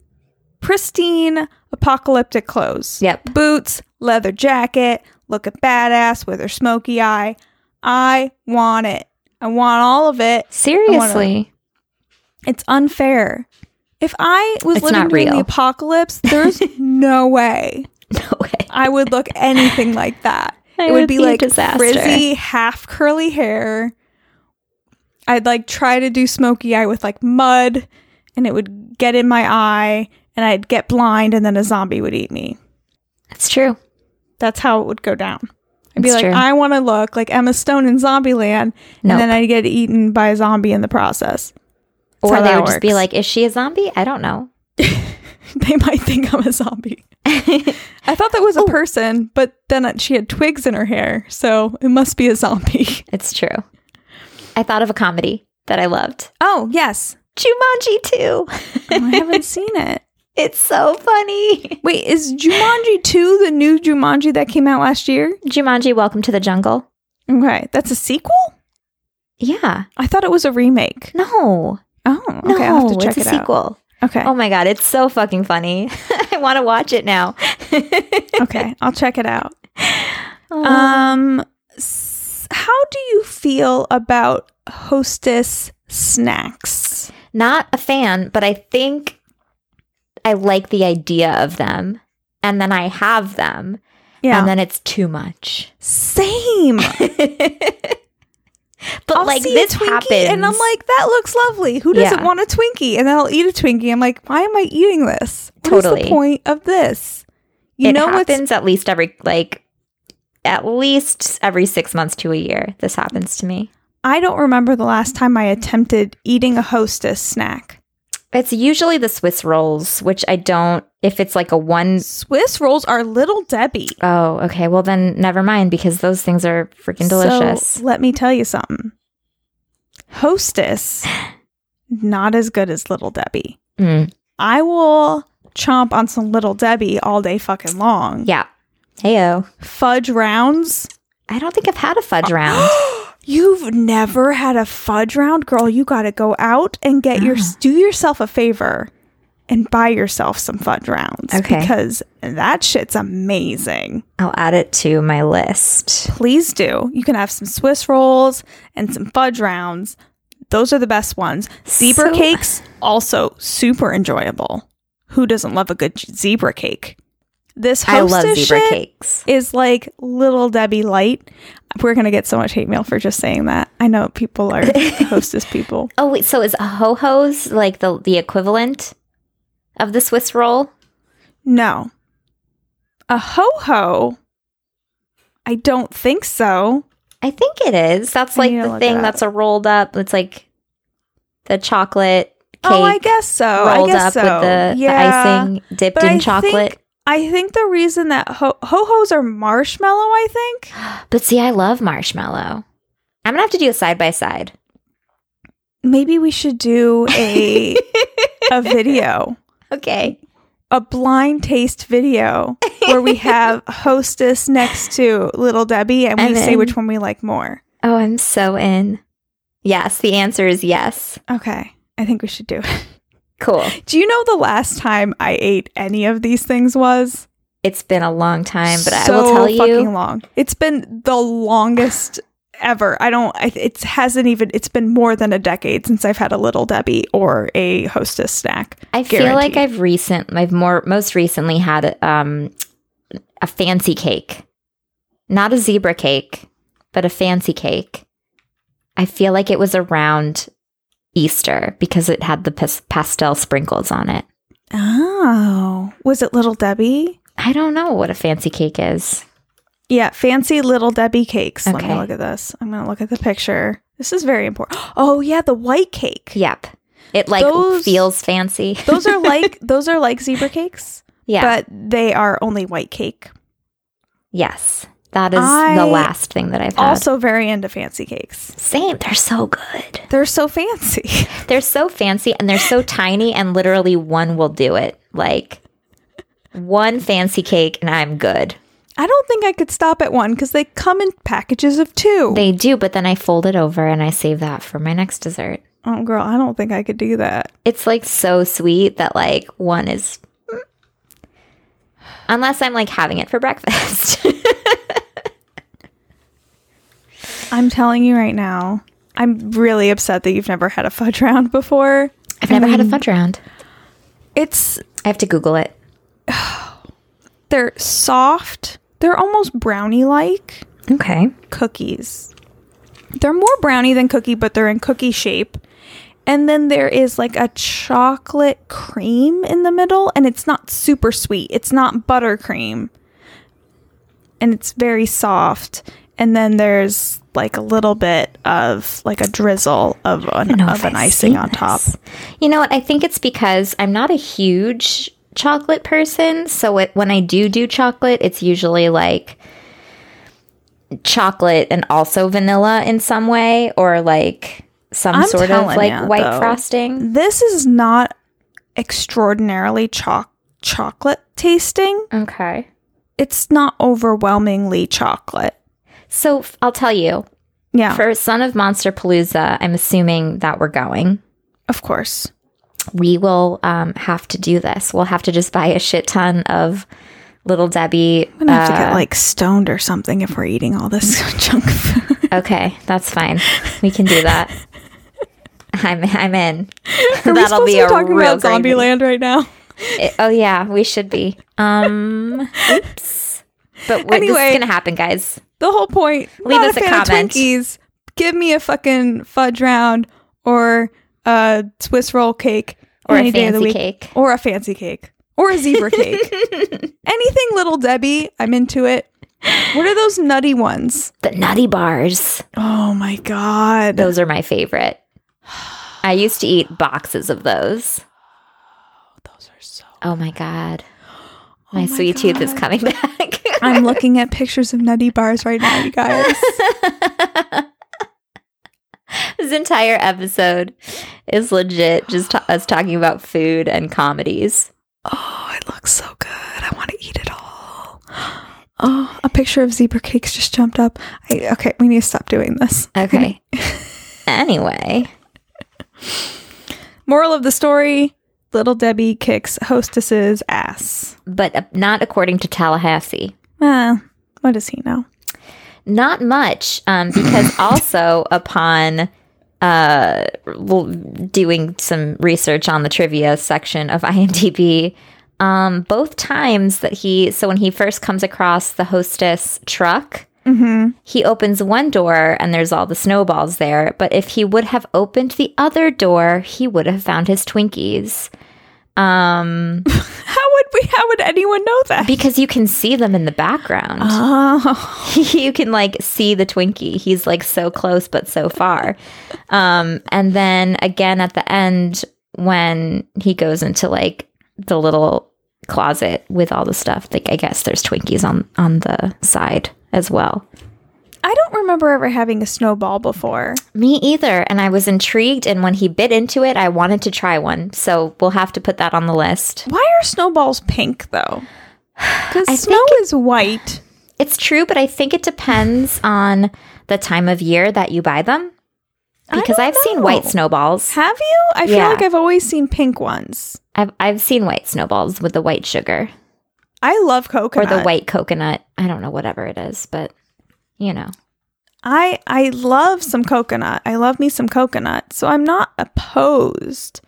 pristine apocalyptic clothes. Yep. Boots, leather jacket, looking badass with her smoky eye. I want it. I want all of it. seriously It's unfair. If I was It's living during the apocalypse, there's no way no way I would look anything like that. It would would be be like disaster. frizzy, half curly hair. I'd like try to do smoky eye with like mud, and it would get in my eye, and I'd get blind, and then a zombie would eat me. That's true That's how it would go down. I'd be It's like, true. I want to look like Emma Stone in Zombieland, Nope. and then I'd get eaten by a zombie in the process. That's or they would just be like is she a zombie i don't know they might think I'm a zombie. I thought that was Oh. a person, but then she had twigs in her hair, so it must be a zombie. It's true. I thought of a comedy that I loved. Oh, yes. Jumanji 2. Oh, I haven't seen it. It's so funny. Wait, is Jumanji 2 the new Jumanji that came out last year? Jumanji Welcome to the Jungle. Okay, that's a sequel? Yeah. I thought it was a remake. No. Oh, No, okay, I'll have to check it's a it out. sequel. Okay. Oh my god, it's so fucking funny. I want to watch it now. okay, I'll check it out. Um, Um how do you feel about Hostess snacks? not a fan, but I think I like the idea of them. And then I have them. Yeah. And then it's too much. Same. But I'll like this happens. and I'm like, that looks lovely. Who doesn't Yeah. want a Twinkie? And then I'll eat a Twinkie. I'm like, why am I eating this? What Totally. the point of this? You it know happens at least every like at least every six months to a year. This happens to me. I don't remember the last time I attempted eating a hostess snack. It's usually the Swiss rolls, which I don't. If it's like a one Swiss rolls are little Debbie. oh, okay. Well, then never mind because those things are freaking delicious. So let me tell you something. Hostess, not as good as Little Debbie. Mm, I will chomp on some Little Debbie all day fucking long. yeah. Heyo. Fudge rounds. I don't think I've had a fudge round. You've never had a fudge round, girl. You got to go out and get your Ah. do yourself a favor and buy yourself some fudge rounds Okay. because that shit's amazing. I'll add it to my list. Please do. You can have some Swiss rolls and some fudge rounds. Those are the best ones. Zebra So- cakes also super enjoyable. Who doesn't love a good zebra cake? This I love hostess zebra shit cakes. is like little Debbie light. We're gonna get so much hate mail for just saying that. I know people are hostess people. Oh wait, so is a ho ho's like the the equivalent of the Swiss roll? No, a ho ho. I don't think so. I think it is. That's like the thing that's a rolled up. It's like the chocolate cake oh, I guess so. rolled I guess up so. with the, yeah. the icing dipped But in I chocolate. I think the reason that ho hos are marshmallow, I think. But see, I love marshmallow. I'm gonna have to do a side by side. Maybe we should do a a video, Okay. a blind taste video where we have hostess next to little Debbie and we say which one we like more. Oh, I'm so in. Yes, the answer is yes. Okay. I think we should do it. Cool. Do you know the last time I ate any of these things was? It's been a long time, but I will tell you. fucking long. It's been the longest ever. I don't. I, it hasn't even. It's been more than a decade since I've had a little Debbie or a Hostess snack. I feel like I've recent, I've more most recently had um a fancy cake, not a zebra cake, but a fancy cake. I feel like it was around Easter because it had the pas- pastel sprinkles on it. Oh, was it Little Debbie? I don't know what a fancy cake is. Yeah, fancy Little Debbie cakes. Let me look at this. I'm gonna look at the picture. This is very important. Oh yeah, the white cake. Yep, it like Those- feels fancy. Those are like those are like zebra cakes, yeah. but they are only white cake. yes, that is I the last thing that I've had. Also very into fancy cakes. Same. They're so good. They're so fancy. They're so fancy and they're so tiny, and literally one will do it. Like one fancy cake, and I'm good. I don't think I could stop at one because they come in packages of two. They do, but then I fold it over and I save that for my next dessert. oh, girl, I don't think I could do that. It's like so sweet that like one is. Mm. Unless I'm like having it for breakfast. I'm telling you right now, I'm really upset that you've never had a fudge round before. I've never had a fudge round. It's I have to Google it. they're soft. They're almost brownie like Okay. cookies. They're more brownie than cookie, but they're in cookie shape. And then there is like a chocolate cream in the middle, and it's not super sweet. It's not buttercream. And it's very soft. And then there's like a little bit of like a drizzle of an, of an I've icing on top. You know what? I think it's because I'm not a huge chocolate person. So it, when I do do chocolate, it's usually like chocolate and also vanilla in some way, or like some I'm sort of like ya, white though. frosting. This is not extraordinarily choc chocolate tasting. Okay. It's not overwhelmingly chocolate. So I'll tell you, Yeah, for Son of Monsterpalooza, I'm assuming that we're going. of course. we will um, have to do this. We'll have to just buy a shit ton of Little Debbie. I'm gonna have to uh, get like stoned or something if we're eating all this junk food. okay, that's fine. We can do that. I'm I'm in. Are That'll be to a talking real about. Zombieland right now? It- oh yeah, we should be. Um, oops. But wait, this Anyway. is gonna happen, guys. The whole point. Leave us a a comment. Twinkies. Give me a fucking fudge round or a Swiss roll cake Or a any day of the week. cake. or a fancy cake or a zebra cake. Anything little Debbie, I'm into it. What are those nutty ones? The nutty bars. Oh my god. Those are my favorite. I used to eat boxes of those. Oh, those are so Oh my god. Oh my, my sweet tooth is coming back. I'm looking at pictures of nutty bars right now, you guys. this entire episode is legit just ta- us talking about food and comedies. Oh, it looks so good. I want to eat it all. Oh, a picture of zebra cakes just jumped up. I, okay, we need to stop doing this. Okay. anyway, Moral of the story Little Debbie kicks hostess's ass. but uh, not according to Tallahassee. Uh, what does he know? Not much, um, because also upon uh, doing some research on the trivia section of IMDb, um, both times that he, so when he first comes across the hostess truck, he opens one door and there's all the snowballs there. But if he would have opened the other door, he would have found his Twinkies. Um, How would we? How would anyone know that? because you can see them in the background. oh, you can like see the Twinkie. He's like so close but so far. Um, and then again at the end when he goes into like the little closet with all the stuff, like I guess there's Twinkies on on the side as well. I don't remember ever having a snowball before. Me either. And I was intrigued. And when he bit into it, I wanted to try one. So we'll have to put that on the list. Why are snowballs pink though? Because snow is white. It's true, but I think it depends on the time of year that you buy them. Because I've seen white snowballs. Have you? I feel Yeah. like I've always seen pink ones. I've I've seen white snowballs with the white sugar I love coconut. or the white coconut. I don't know whatever it is, but you know. I I love some coconut. I love me some coconut. So I'm not opposed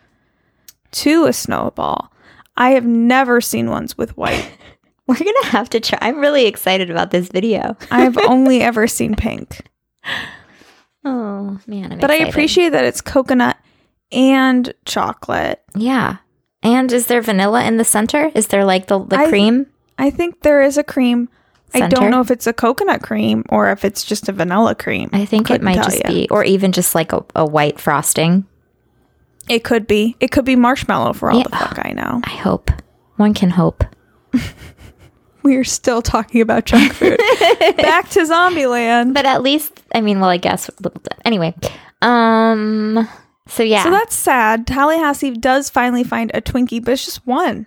to a snowball. I have never seen ones with white. We're going to have to try. I'm really excited about this video. I've only ever seen pink. Oh, man, I'm But I appreciate that it's coconut and chocolate. Yeah. And is there vanilla in the center? Is there like the, the I- cream? I think there is a cream. I don't know if it's a coconut cream or if it's just a vanilla cream. I think it Couldn't might just ya. be, or even just like a, a white frosting. It could be. It could be marshmallow for all Yeah. the fuck I know. I hope. One can hope. We're still talking about junk food. Back to Zombieland. But at least, I mean, well, I guess. Anyway. Um, so yeah. So that's sad. Tallahassee does finally find a Twinkie, but it's just one.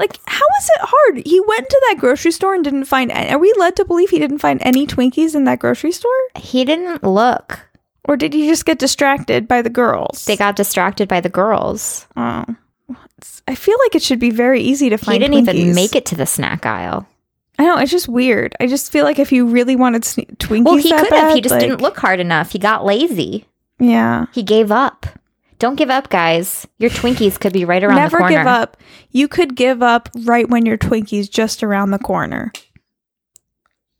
Like, how is it hard? He went to that grocery store and didn't find any. Are we led to believe he didn't find any Twinkies in that grocery store? he didn't look. Or did he just get distracted by the girls? They got distracted by the girls. Oh. It's- I feel like it should be very easy to find he didn't Twinkies. even make it to the snack aisle. I know, it's just weird. I just feel like if you really wanted sne- Twinkies Well, he could have. He just like- didn't look hard enough. He got lazy. Yeah. He gave up. Don't give up, guys. Your Twinkies could be right around Never the corner. Never give up. You could give up right when your Twinkie's just around the corner.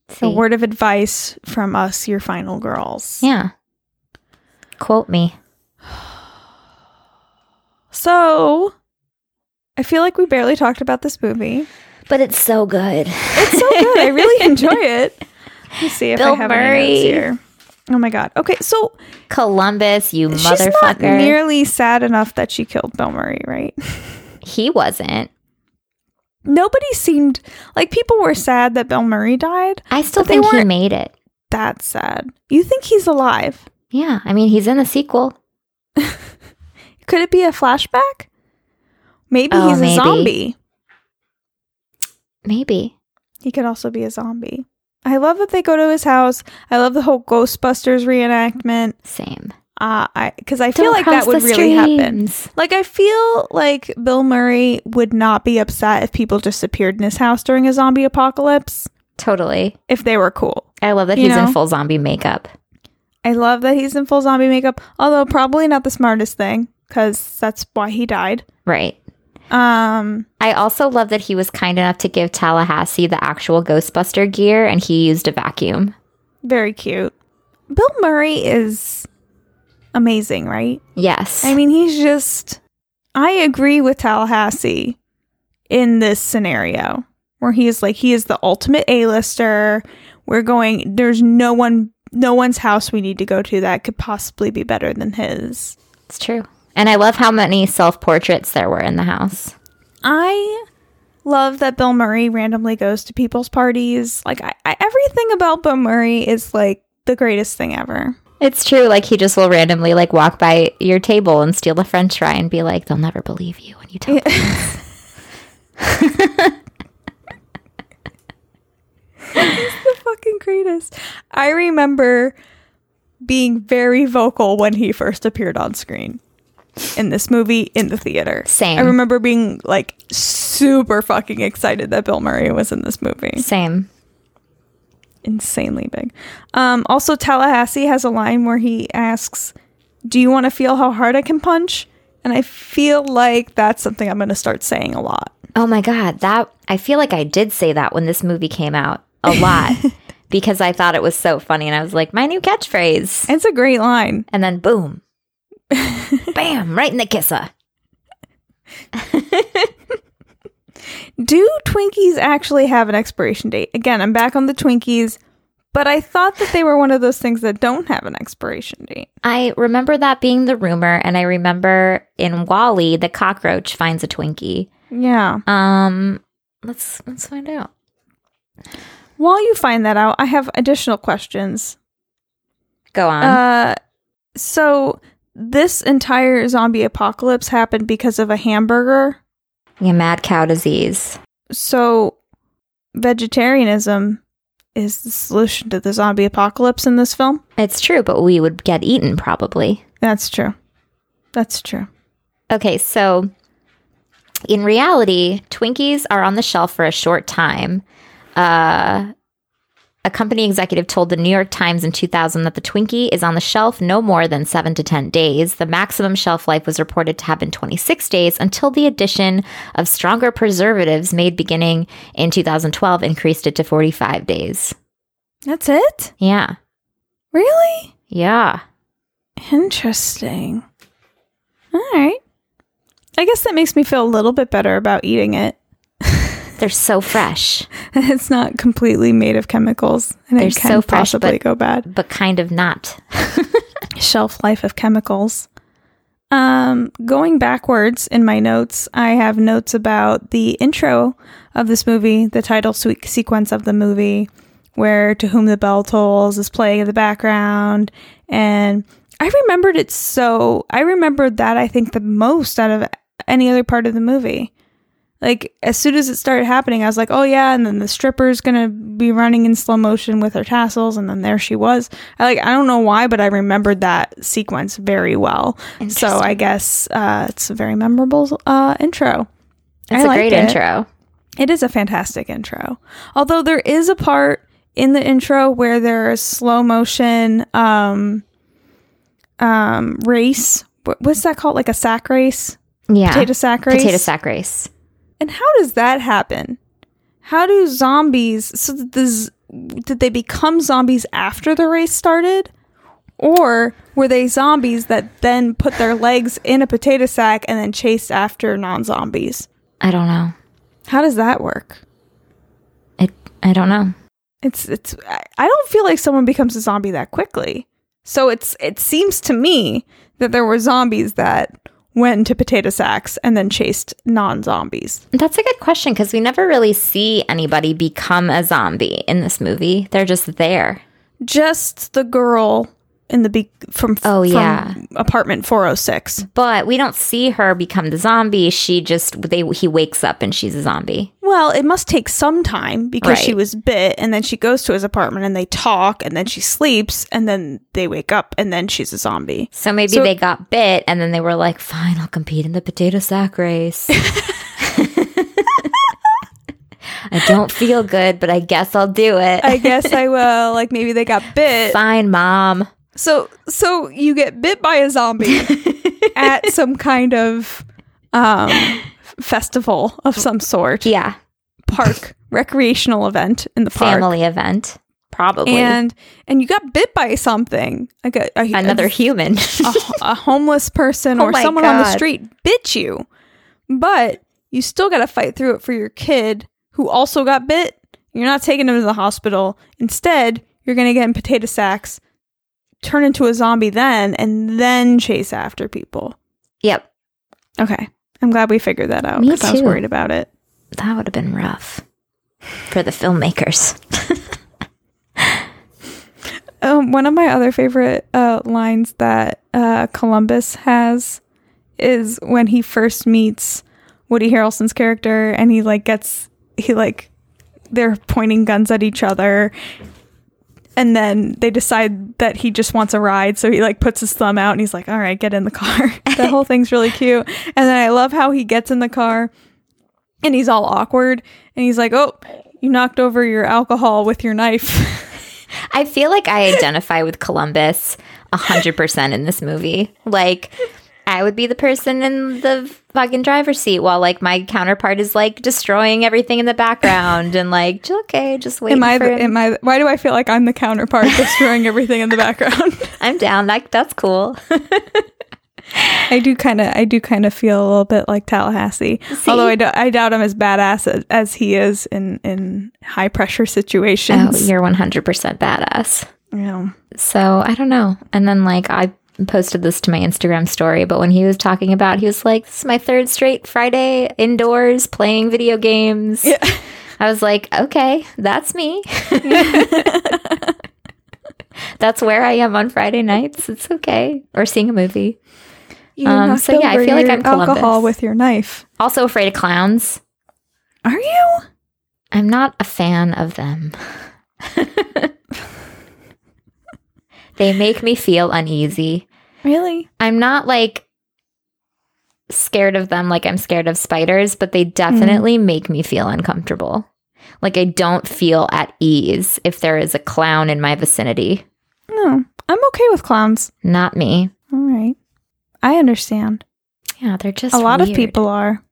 See? A word of advice from us, your final girls. Yeah. Quote me. So, I feel like we barely talked about this movie. But it's so good. It's so good. I really enjoy it. Let's see if Bill I have any Murray. notes here. Oh my god. Okay, so Columbus, you she's not motherfucker. nearly sad enough that she killed Bill Murray, right? he wasn't. Nobody seemed like people were sad that Bill Murray died. I still think he made it. That's sad. You think he's alive? Yeah. I mean, he's in the sequel. Could it be a flashback? Maybe Oh, he's maybe. a zombie. Maybe. He could also be a zombie. I love that they go to his house. I love the whole Ghostbusters reenactment. Same. Uh, I because I feel Don't like that would really happen. Like I feel like Bill Murray would not be upset if people just appeared in his house during a zombie apocalypse Totally. if they were cool. I love that You he's know? in full zombie makeup. I love that he's in full zombie makeup, although probably not the smartest thing because that's why he died. Right. Um, I also love that he was kind enough to give Tallahassee the actual Ghostbuster gear and he used a vacuum. very cute. Bill Murray is amazing, right? Yes. I mean, he's just. I agree with Tallahassee in this scenario. where he is like he is the ultimate A-lister. We're going there's no one no one's house we need to go to that could possibly be better than his. It's true. And I love how many self portraits there were in the house. I love that Bill Murray randomly goes to people's parties. Like I, I, everything about Bill Murray is like the greatest thing ever. It's true. Like he just will randomly like walk by your table and steal a French fry and be like, "They'll never believe you when you tell them." the fucking greatest. I remember being very vocal when he first appeared on screen in this movie in the theater. Same. I remember being like super fucking excited that Bill Murray was in this movie. Same. Insanely big. Um, also, Tallahassee has a line where he asks, Do you want to feel how hard I can punch? And I feel like that's something I'm going to start saying a lot. Oh my god, that I feel like I did say that when this movie came out a lot because I thought it was so funny and I was like, "My new catchphrase." It's a great line. And then boom. Bam, right in the kisser. Do Twinkies actually have an expiration date? Again, I'm back on the Twinkies, but I thought that they were one of those things that don't have an expiration date. I remember that being the rumor and I remember in WALL-E the cockroach finds a Twinkie. Yeah. Um let's let's find out. While you find that out, I have additional questions. Go on. Uh, so this entire zombie apocalypse happened because of a hamburger. yeah, mad cow disease. So vegetarianism is the solution to the zombie apocalypse in this film. It's true, but we would get eaten probably. That's true. That's true. Okay, so in reality, Twinkies are on the shelf for a short time. Uh, a company executive told the New York Times in 2000 that the Twinkie is on the shelf no more than 7 to 10 days. The maximum shelf life was reported to have been 26 days until the addition of stronger preservatives made beginning in 2012 increased it to 45 days. That's it? Yeah. Really? Yeah. Interesting. All right. I guess that makes me feel a little bit better about eating it. They're so fresh, it's not completely made of chemicals and They're it can so fresh, possibly but- go bad. but kind of not. Shelf life of chemicals. Um, going backwards in my notes, I have notes about the intro of this movie, the title se- sequence of the movie, where "To Whom the Bell Tolls" is playing in the background, and I remembered it so. I remembered that I think the most out of any other part of the movie. Like as soon as it started happening, I was like, "Oh yeah!" And then the stripper's gonna be running in slow motion with her tassels, and then there she was. I like I don't know why, but I remembered that sequence very well. So I guess uh, it's a very memorable uh, intro. It's I a great it. intro. It is a fantastic intro. Although there is a part in the intro where there is slow motion um um race. What's that called? Like a sack race? Yeah. Potato sack race? Potato sack race. And how does that happen? How do zombies so this did they become zombies after the race started? Or were they zombies that then put their legs in a potato sack and then chased after non-zombies? I don't know. How does that work? It. I don't know. It's it's I I don't feel like someone becomes a zombie that quickly. So it's it seems to me that there were zombies that went into potato sacks and then chased non-zombies. That's a good question because we never really see anybody become a zombie in this movie. They're just there. Just the girl in the be- from Oh, from yeah. apartment 406. But we don't see her become the zombie. She just they he wakes up and she's a zombie. Well, it must take some time because she was bit and then she goes to his apartment and they talk and then she sleeps and then they wake up and then she's a zombie. So maybe So- they got bit and then they were like, "Fine, I'll compete in the potato sack race." I don't feel good, but I guess I'll do it. I guess I will. Like maybe they got bit. Fine, mom. So so you get bit by a zombie at some kind of um festival of some sort, Yeah, park, recreational event in the park. family event, probably And and you got bit by something. Like a, a another a, human. a, a homeless person Oh or someone on the street bit you. But you still got to fight through it for your kid who also got bit. You're not taking him to the hospital. Instead, you're going to get in potato sacks, turn into a zombie then, and then chase after people. Yep. Okay. I'm glad we figured that out because I was worried about it. That would have been rough for the filmmakers. Um, one of my other favorite uh, lines that uh, Columbus has is when he first meets Woody Harrelson's character, and he like gets he like they're pointing guns at each other, and then they decide that he just wants a ride, so he like puts his thumb out and he's like, "All right, get in the car." the whole thing's really cute, and then I love how he gets in the car, and he's all awkward, and he's like, "Oh." You knocked over your alcohol with your knife. I feel like I identify with Columbus 100% in this movie. Like, I would be the person in the fucking driver's seat while, like, my counterpart is, like, destroying everything in the background and, like, okay, just wait Am I? for The, am I? Why do I feel like I'm the counterpart destroying everything in the background? I'm down. Like, that's cool. I do kind of. I do kind of feel a little bit like Tallahassee, although I, do, I doubt I'm as badass as, as he is in in high pressure oh, situations. you're 100% badass. yeah. So I don't know. And then like I posted this to my Instagram story, but when he was talking about, he was like, "This is my third straight Friday indoors playing video games." Yeah. I was like, "Okay, that's me." that's where I am on Friday nights. It's okay, or seeing a movie. You Um, so yeah, I feel like I'm Columbus. alcohol with your knife. Also afraid of clowns. Are you? I'm not a fan of them. they make me feel uneasy. Really? I'm not like scared of them like I'm scared of spiders, but they definitely hmm. make me feel uncomfortable. Like I don't feel at ease if there is a clown in my vicinity. No, I'm okay with clowns. Not me. All right, I understand. Yeah, they're just a lot of people are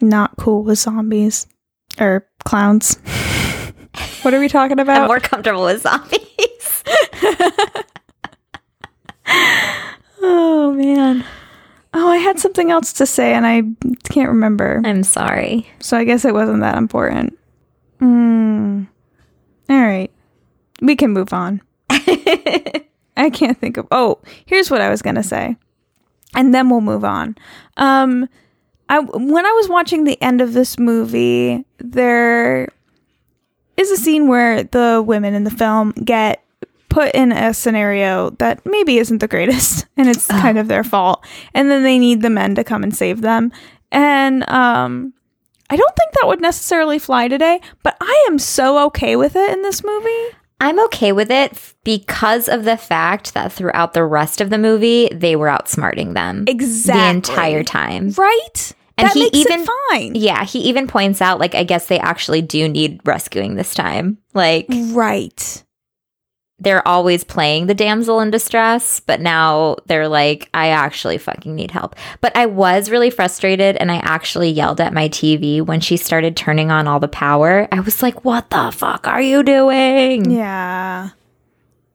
not cool with zombies or clowns. what are we talking I'm about? more comfortable with zombies. oh man. Oh, I had something else to say and I can't remember. I'm sorry. So I guess it wasn't that important. Hmm. All right. We can move on. I can't think of. Oh, here's what I was gonna say, and then we'll move on. Um, I when I was watching the end of this movie, there is a scene where the women in the film get put in a scenario that maybe isn't the greatest, and it's kind of their fault, and then they need the men to come and save them, and um. I don't think that would necessarily fly today, but I am so okay with it in this movie. I'm okay with it because of the fact that throughout the rest of the movie, they were outsmarting them Exactly. the entire time. Right? And that he makes even- it fine. Yeah, he even points out, like, I guess they actually do need rescuing this time. Like, Right. They're always playing the damsel in distress, but now they're like, I actually fucking need help. But I was really frustrated and I actually yelled at my TV when she started turning on all the power. I was like, what the fuck are you doing? Yeah.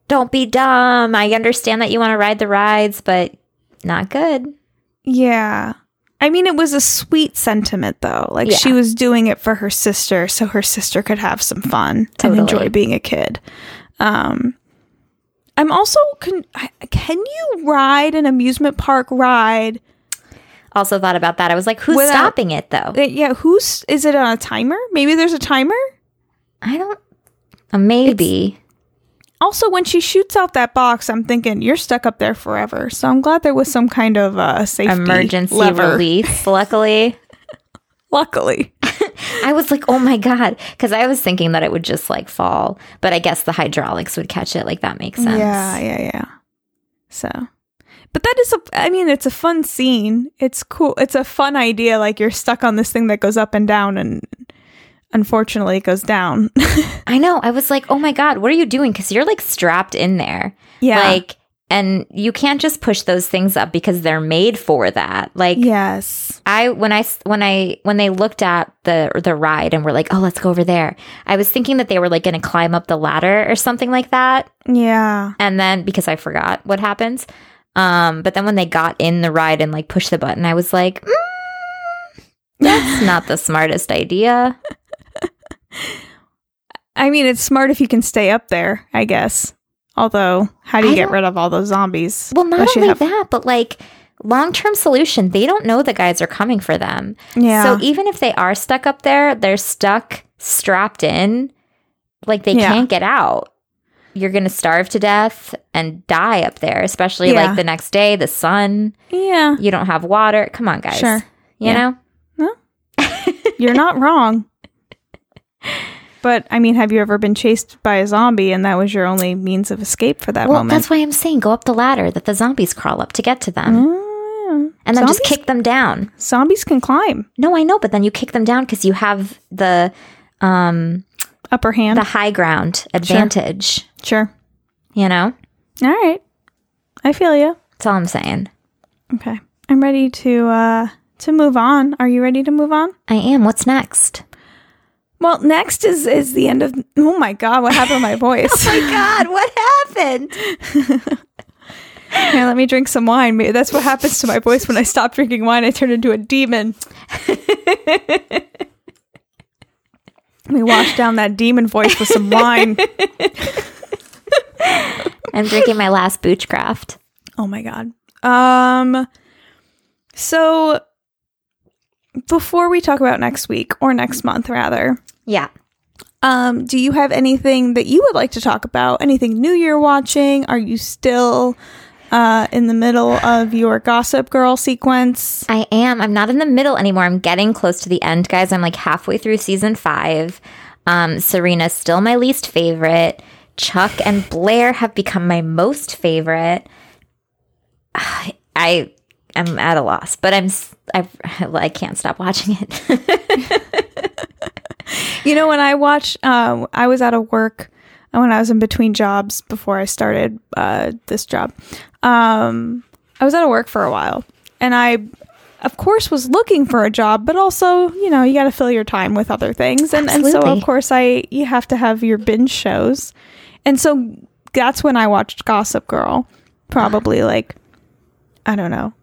Don't be dumb. I understand that you want to ride the rides, but not good. Yeah. I mean, it was a sweet sentiment, though. Like, she was doing it for her sister so her sister could have some fun Totally. and enjoy being a kid. Um, I'm also, I- can you ride an amusement park ride? Also thought about that. I was like, who's Without- stopping it though? Uh, yeah, who's, is it on a timer? Maybe there's a timer? I don't. Uh, maybe. Also, when she shoots out that box, I'm thinking you're stuck up there forever. So I'm glad there was some kind of uh, safety Emergency lever. release. Luckily, Luckily, I was like, oh my god, because I was thinking that it would just like fall, but I guess the hydraulics would catch it. Like that makes sense. yeah, yeah, yeah. So, but that is a. I mean, it's a fun scene. It's cool. It's a fun idea. Like you're stuck on this thing that goes up and down, and unfortunately, it goes down. I know. I was like, oh my god, what are you doing? Because you're like strapped in there. yeah. Like, and you can't just push those things up because they're made for that. Like, yes. I when i when I when they looked at the the ride and were like, "Oh, let's go over there." I was thinking that they were like going to climb up the ladder or something like that. Yeah. And then because I forgot what happens. Um, but then when they got in the ride and like pushed the button, I was like, mm, "That's not the smartest idea." I mean, it's smart if you can stay up there, I guess. Although, how do you I get rid of all those zombies? Well, not only have- that, but like long term solution, they don't know the guys are coming for them. Yeah. So even if they are stuck up there, they're stuck strapped in, like they Yeah. can't get out. You're going to starve to death and die up there, especially Yeah. like the next day, the sun, yeah, you don't have water. Come on, guys. Sure. You Yeah. know? you're not wrong. But I mean, have you ever been chased by a zombie and that was your only means of escape for that Well, moment? that's why I'm saying go up the ladder that the zombies crawl up to get to them. Mm, And then just kick them down. Zombies can climb. No, I know, but then you kick them down because you have the um Upper hand. the high ground advantage. sure. You know? All right. I feel you. That's all I'm saying. Okay. I'm ready to uh to move on. Are you ready to move on? I am. What's next? Well, next is is the end of Oh my god, what happened to my voice? Oh my god, what happened? Here, let me drink some wine. Maybe that's what happens to my voice when I stop drinking wine. I turn into a demon. let me wash down that demon voice with some wine. I'm drinking my last Boochcraft. Oh my god. Um so before we talk about next week or next month rather, Yeah. um do you have anything that you would like to talk about? Anything new you're watching? Are you still uh in the middle of your Gossip Girl sequence? I am. I'm not in the middle anymore. I'm getting close to the end, guys. I'm like halfway through season five. Um, Serena's still my least favorite. Chuck and Blair have become my most favorite. I am at a loss, but I'm I, I can't stop watching it. You know, when I watch, um, I was out of work uh, when I was in between jobs before I started uh, this job. Um, I was out of work for a while, and I, of course, was looking for a job, but also, you know, you got to fill your time with other things, and and so of course, I you have to have your binge shows, and so that's when I watched Gossip Girl, probably like, I don't know,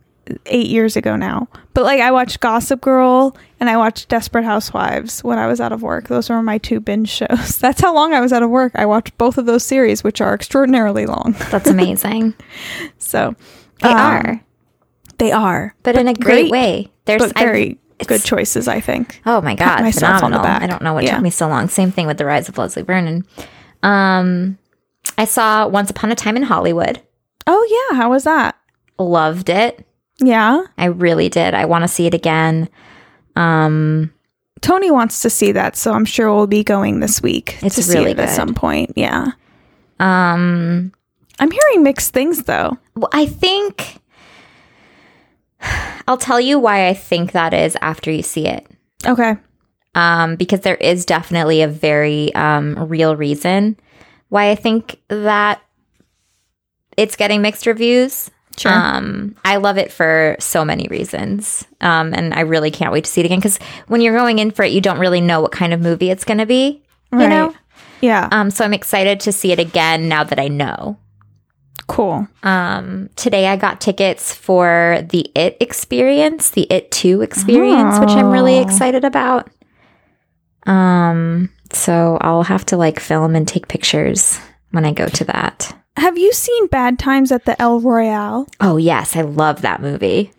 eight years ago now. But like I watched Gossip Girl and I watched Desperate Housewives when I was out of work. Those were my two binge shows. That's how long I was out of work. I watched both of those series, which are extraordinarily long. That's amazing. So They um, are, They are. but, in a great, great, way. There's But I've- very it's- good choices, I think. Oh my god, myself on the phenomenal! back. I don't know what Yeah. took me so long. Same thing with the rise of Leslie Vernon. Um, I saw Once Upon a Time in Hollywood. Oh yeah, how was that? Loved it. Yeah. I really did. I want to see it again. Um, Tony wants to see that, so I'm sure we'll be going this week It's to see really it at some point. Yeah. um, I'm hearing mixed things though. well, I think I'll tell you why I think that is after you see it. Okay. um, because there is definitely a very um, real reason why I think that it's getting mixed reviews. Sure. Um, I love it for so many reasons, um, and I really can't wait to see it again. Because when you're going in for it, you don't really know what kind of movie it's going to be. You Right. know, Yeah. um, so I'm excited to see it again now that I know. cool. Um, today I got tickets for the It experience, the It 2 experience, which I'm really Oh. excited about. Um, so I'll have to like film and take pictures when I go to that. Have you seen Bad Times at the El Royale? Oh, yes, I love that movie.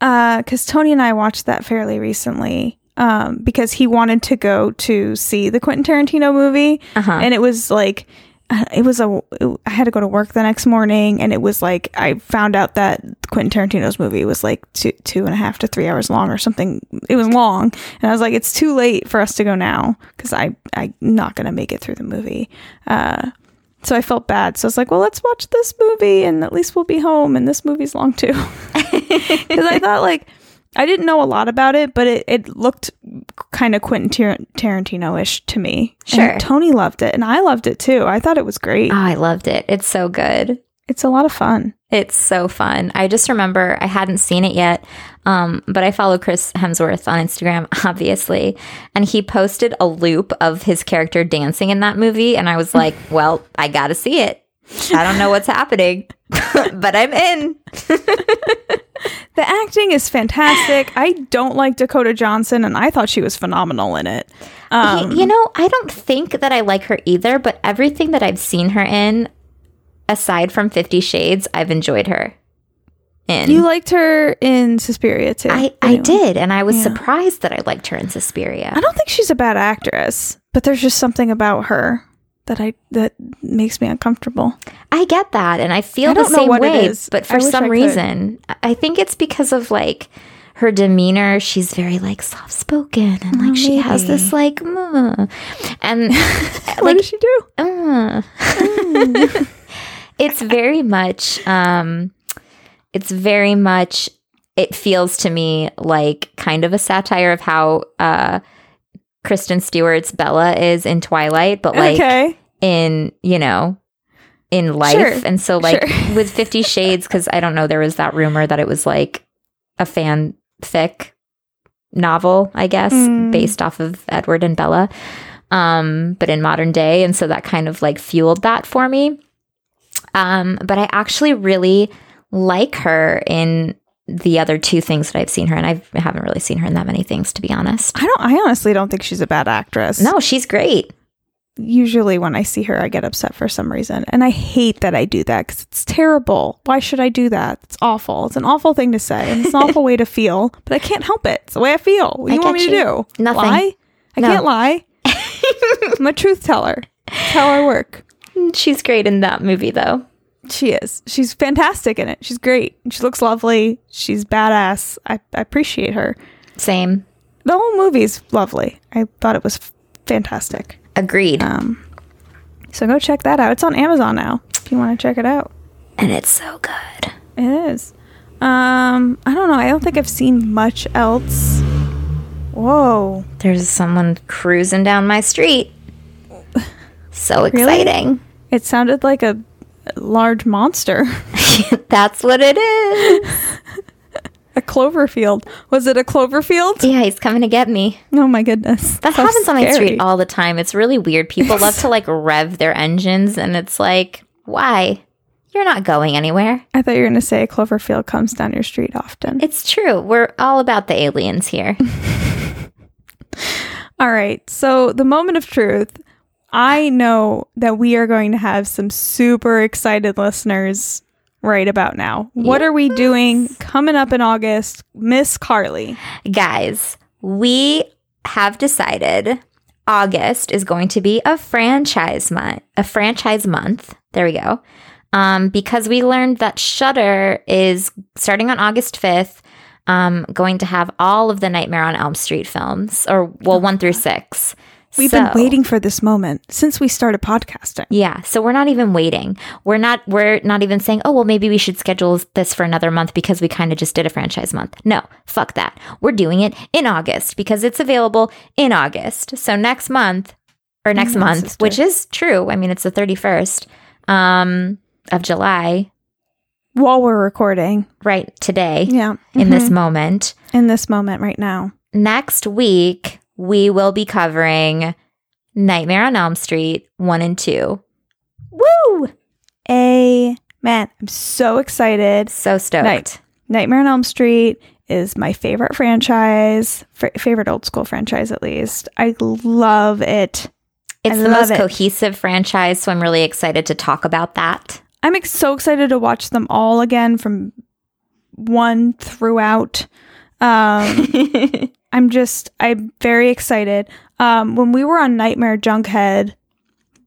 because Tony and I watched that fairly recently. Um, because he wanted to go to see the Quentin Tarantino movie, Uh-huh. and it was like, uh, it was a. I had to go to work the next morning, and it was like I found out that Quentin Tarantino's movie was like two two and a half to three hours long or something. It was long, and I was like, it's too late for us to go now because I I'm not gonna make it through the movie. Uh, so I felt bad. So I was like, well, let's watch this movie and at least we'll be home. And this movie's long too. Because I thought, like, I didn't know a lot about it, but it, it looked kind of Quentin Tar- Tarantino ish to me. And Sure. Tony loved it and I loved it too. I thought it was great. Oh, I loved it. It's so good. It's a lot of fun. It's so fun. I just remember I hadn't seen it yet, um, but I follow Chris Hemsworth on Instagram, obviously, and he posted a loop of his character dancing in that movie, and I was like, "Well, I got to see it." I don't know what's happening, but I'm in. The acting is fantastic. I don't like Dakota Johnson, and I thought she was phenomenal in it. Um, you know, I don't think that I like her either, but everything that I've seen her in, aside from Fifty Shades, I've enjoyed her in. you liked her in Suspiria too. I, I did, and I was Yeah. surprised that I liked her in Suspiria. I don't think she's a bad actress, but there's just something about her that I that makes me uncomfortable. I get that, and I feel I the same way. But for I some could. reason, I- I think it's because of like her demeanor. She's very like soft spoken, and like she has this like, "Mm," and what like does she do? uh. it's very much um it's very much it feels to me like kind of a satire of how uh Kristen Stewart's Bella is in Twilight, but like okay, in, you know, in life. Sure. And so like Sure. with 50 Shades cuz I don't know there was that rumor that it was like a fanfic novel, I guess, Mm. based off of Edward and Bella. Um but in modern day and so that kind of like fueled that for me. Um but I actually really like her in the other two things that I've seen her and I haven't really seen her in that many things to be honest. I don't. I honestly don't think she's a bad actress. No, she's great. usually when I see her, I get upset for some reason. And I hate that I do that because it's terrible. Why should I do that? It's awful. It's an awful thing to say. And it's an awful way to feel, but I can't help it. It's the way I feel. What do you want me to do? Nothing. Lie? I No. can't lie. I'm a truth teller. That's how I work. She's great in that movie though. She is. She's fantastic in it. She's great. She looks lovely. She's badass. I, I appreciate her. Same. The whole movie's lovely. I thought it was fantastic. Agreed. Um, so go check that out. It's on Amazon now. If you want to check it out. and it's so good. It is. Um, I don't know. I don't think I've seen much else. Whoa. There's someone cruising down my street. So exciting. It sounded like a large monster. That's what it is. a Cloverfield. Was it a Cloverfield? Yeah, he's coming to get me. Oh my goodness. That So happens on my street all the time. It's really weird. People love to like rev their engines, and it's like, why? You're not going anywhere. I thought you were going to say a Cloverfield comes down your street often. It's true. We're all about the aliens here. All right. So, the moment of truth, I know that we are going to have some super excited listeners right about now. What are we doing coming up in August? Miss Carly. Guys, we have decided August is going to be a franchise month, a franchise month. There we go. Um, because we learned that Shudder is starting on August 5th, um, going to have all of the Nightmare on Elm Street films, or well, one through six. We've So- been waiting for this moment since we started podcasting. Yeah, so we're not even waiting. We're not we're not even saying, "Oh, well maybe we should schedule this for another month because we kind of just did a franchise month." No, fuck that. We're doing it in August because it's available in August. So next month or next Yeah, month, sister. which is true. I mean, it's the 31st um of July, While we're recording. right today Yeah. in this Mhm. moment. in this moment right now. Next week, we will be covering Nightmare on Elm Street 1 and 2. Woo! Amen. I'm so excited. So stoked. Night. Nightmare on Elm Street is my favorite franchise, f- favorite old school franchise at least. I love it. It's I the most it. cohesive franchise, so I'm really excited to talk about that. I'm ex- so excited to watch them all again from one throughout. Um, I'm just, I'm very excited. Um, when we were on Nightmare Junkhead,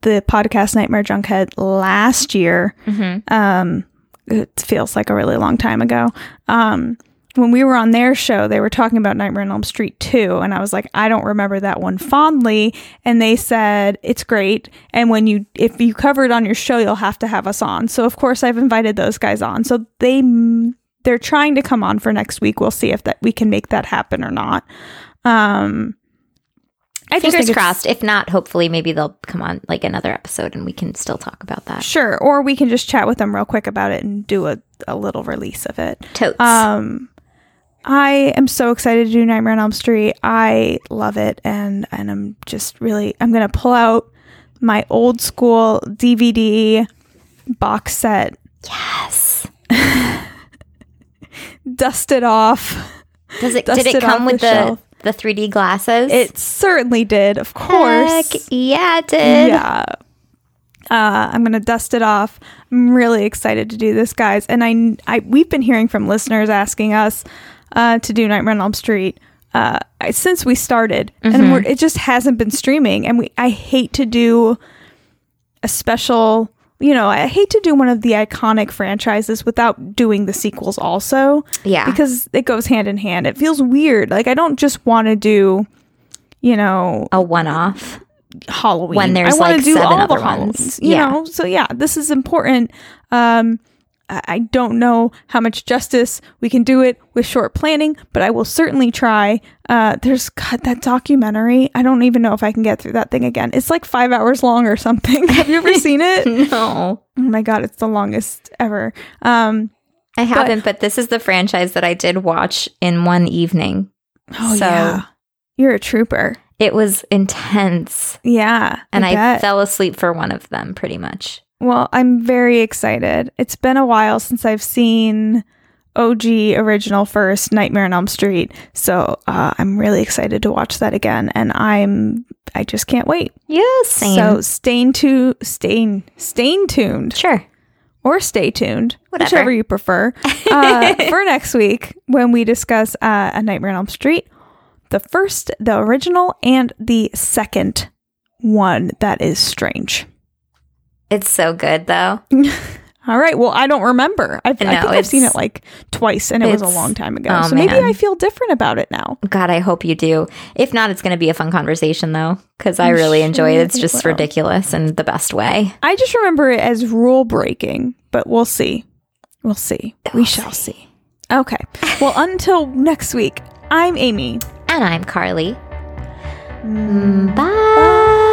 the podcast Nightmare Junkhead last year, Mhm. um, it feels like a really long time ago. Um, when we were on their show, they were talking about Nightmare on Elm Street 2, and I was like, I don't remember that one fondly. And they said it's great, and when you if you cover it on your show, you'll have to have us on. So of course, I've invited those guys on. So they they're trying to come on for next week. We'll see if that we can make that happen or not. Um, I Fingers think crossed. If not, hopefully maybe they'll come on like another episode and we can still talk about that. Sure, or we can just chat with them real quick about it and do a, a little release of it. Totes. Um, I am so excited to do Nightmare on Elm Street. I love it, and and I'm just really I'm gonna pull out my old school DVD box set, Yes. dust it off. Does it? Did it come with the the shelf. the 3D glasses? It certainly did, of course. Heck yeah, it did. Yeah. Uh, I'm gonna dust it off. I'm really excited to do this, guys. And I, I we've been hearing from listeners asking us uh, to do Nightmare on Elm Street uh, I- since we started, and we're, it just hasn't been streaming. And we, I hate to do a special. You know, I hate to do one of the iconic franchises without doing the sequels also. Yeah. because it goes hand in hand. It feels weird. Like I don't just want to do, you know, A one off. Halloween. When there's, I wanna like, do seven all the Halloweens, ones. You Yeah. know, so yeah, this is important. Um, I I don't know how much justice we can do it with short planning, but I will certainly try. Uh, there's God, that documentary. I don't even know if I can get through that thing again. It's like five hours long or something. Have you ever seen it? No. Oh my God, it's the longest ever. Um, I haven't, but this is the franchise that I did watch in one evening. oh So- yeah, you're a trooper. It was intense. Yeah, And I, bet. fell asleep for one of them pretty much. Well, I'm very excited. It's been a while since I've seen OG original first Nightmare on Elm Street, so uh, I'm really excited to watch that again, and I'm I just can't wait. Yes. Same. So stay to stay stay tuned sure. or stay tuned, Whatever. whichever you prefer, uh, for next week when we discuss uh, A Nightmare on Elm Street, the first, the original, and the second one that is strange. It's so good though. All right. Well, I don't remember. I've, I think I've seen it like twice, and it was a long time ago. oh, so maybe man. I feel different about it now. God, I hope you do. If not, it's going to be a fun conversation though, because I really enjoy it. It's just ridiculous in the best way. I just remember it as rule breaking, but we'll see. We'll see. we We'll shall see. Okay. Well, until next week, I'm Amy. And I'm Carly. Mm, Bye.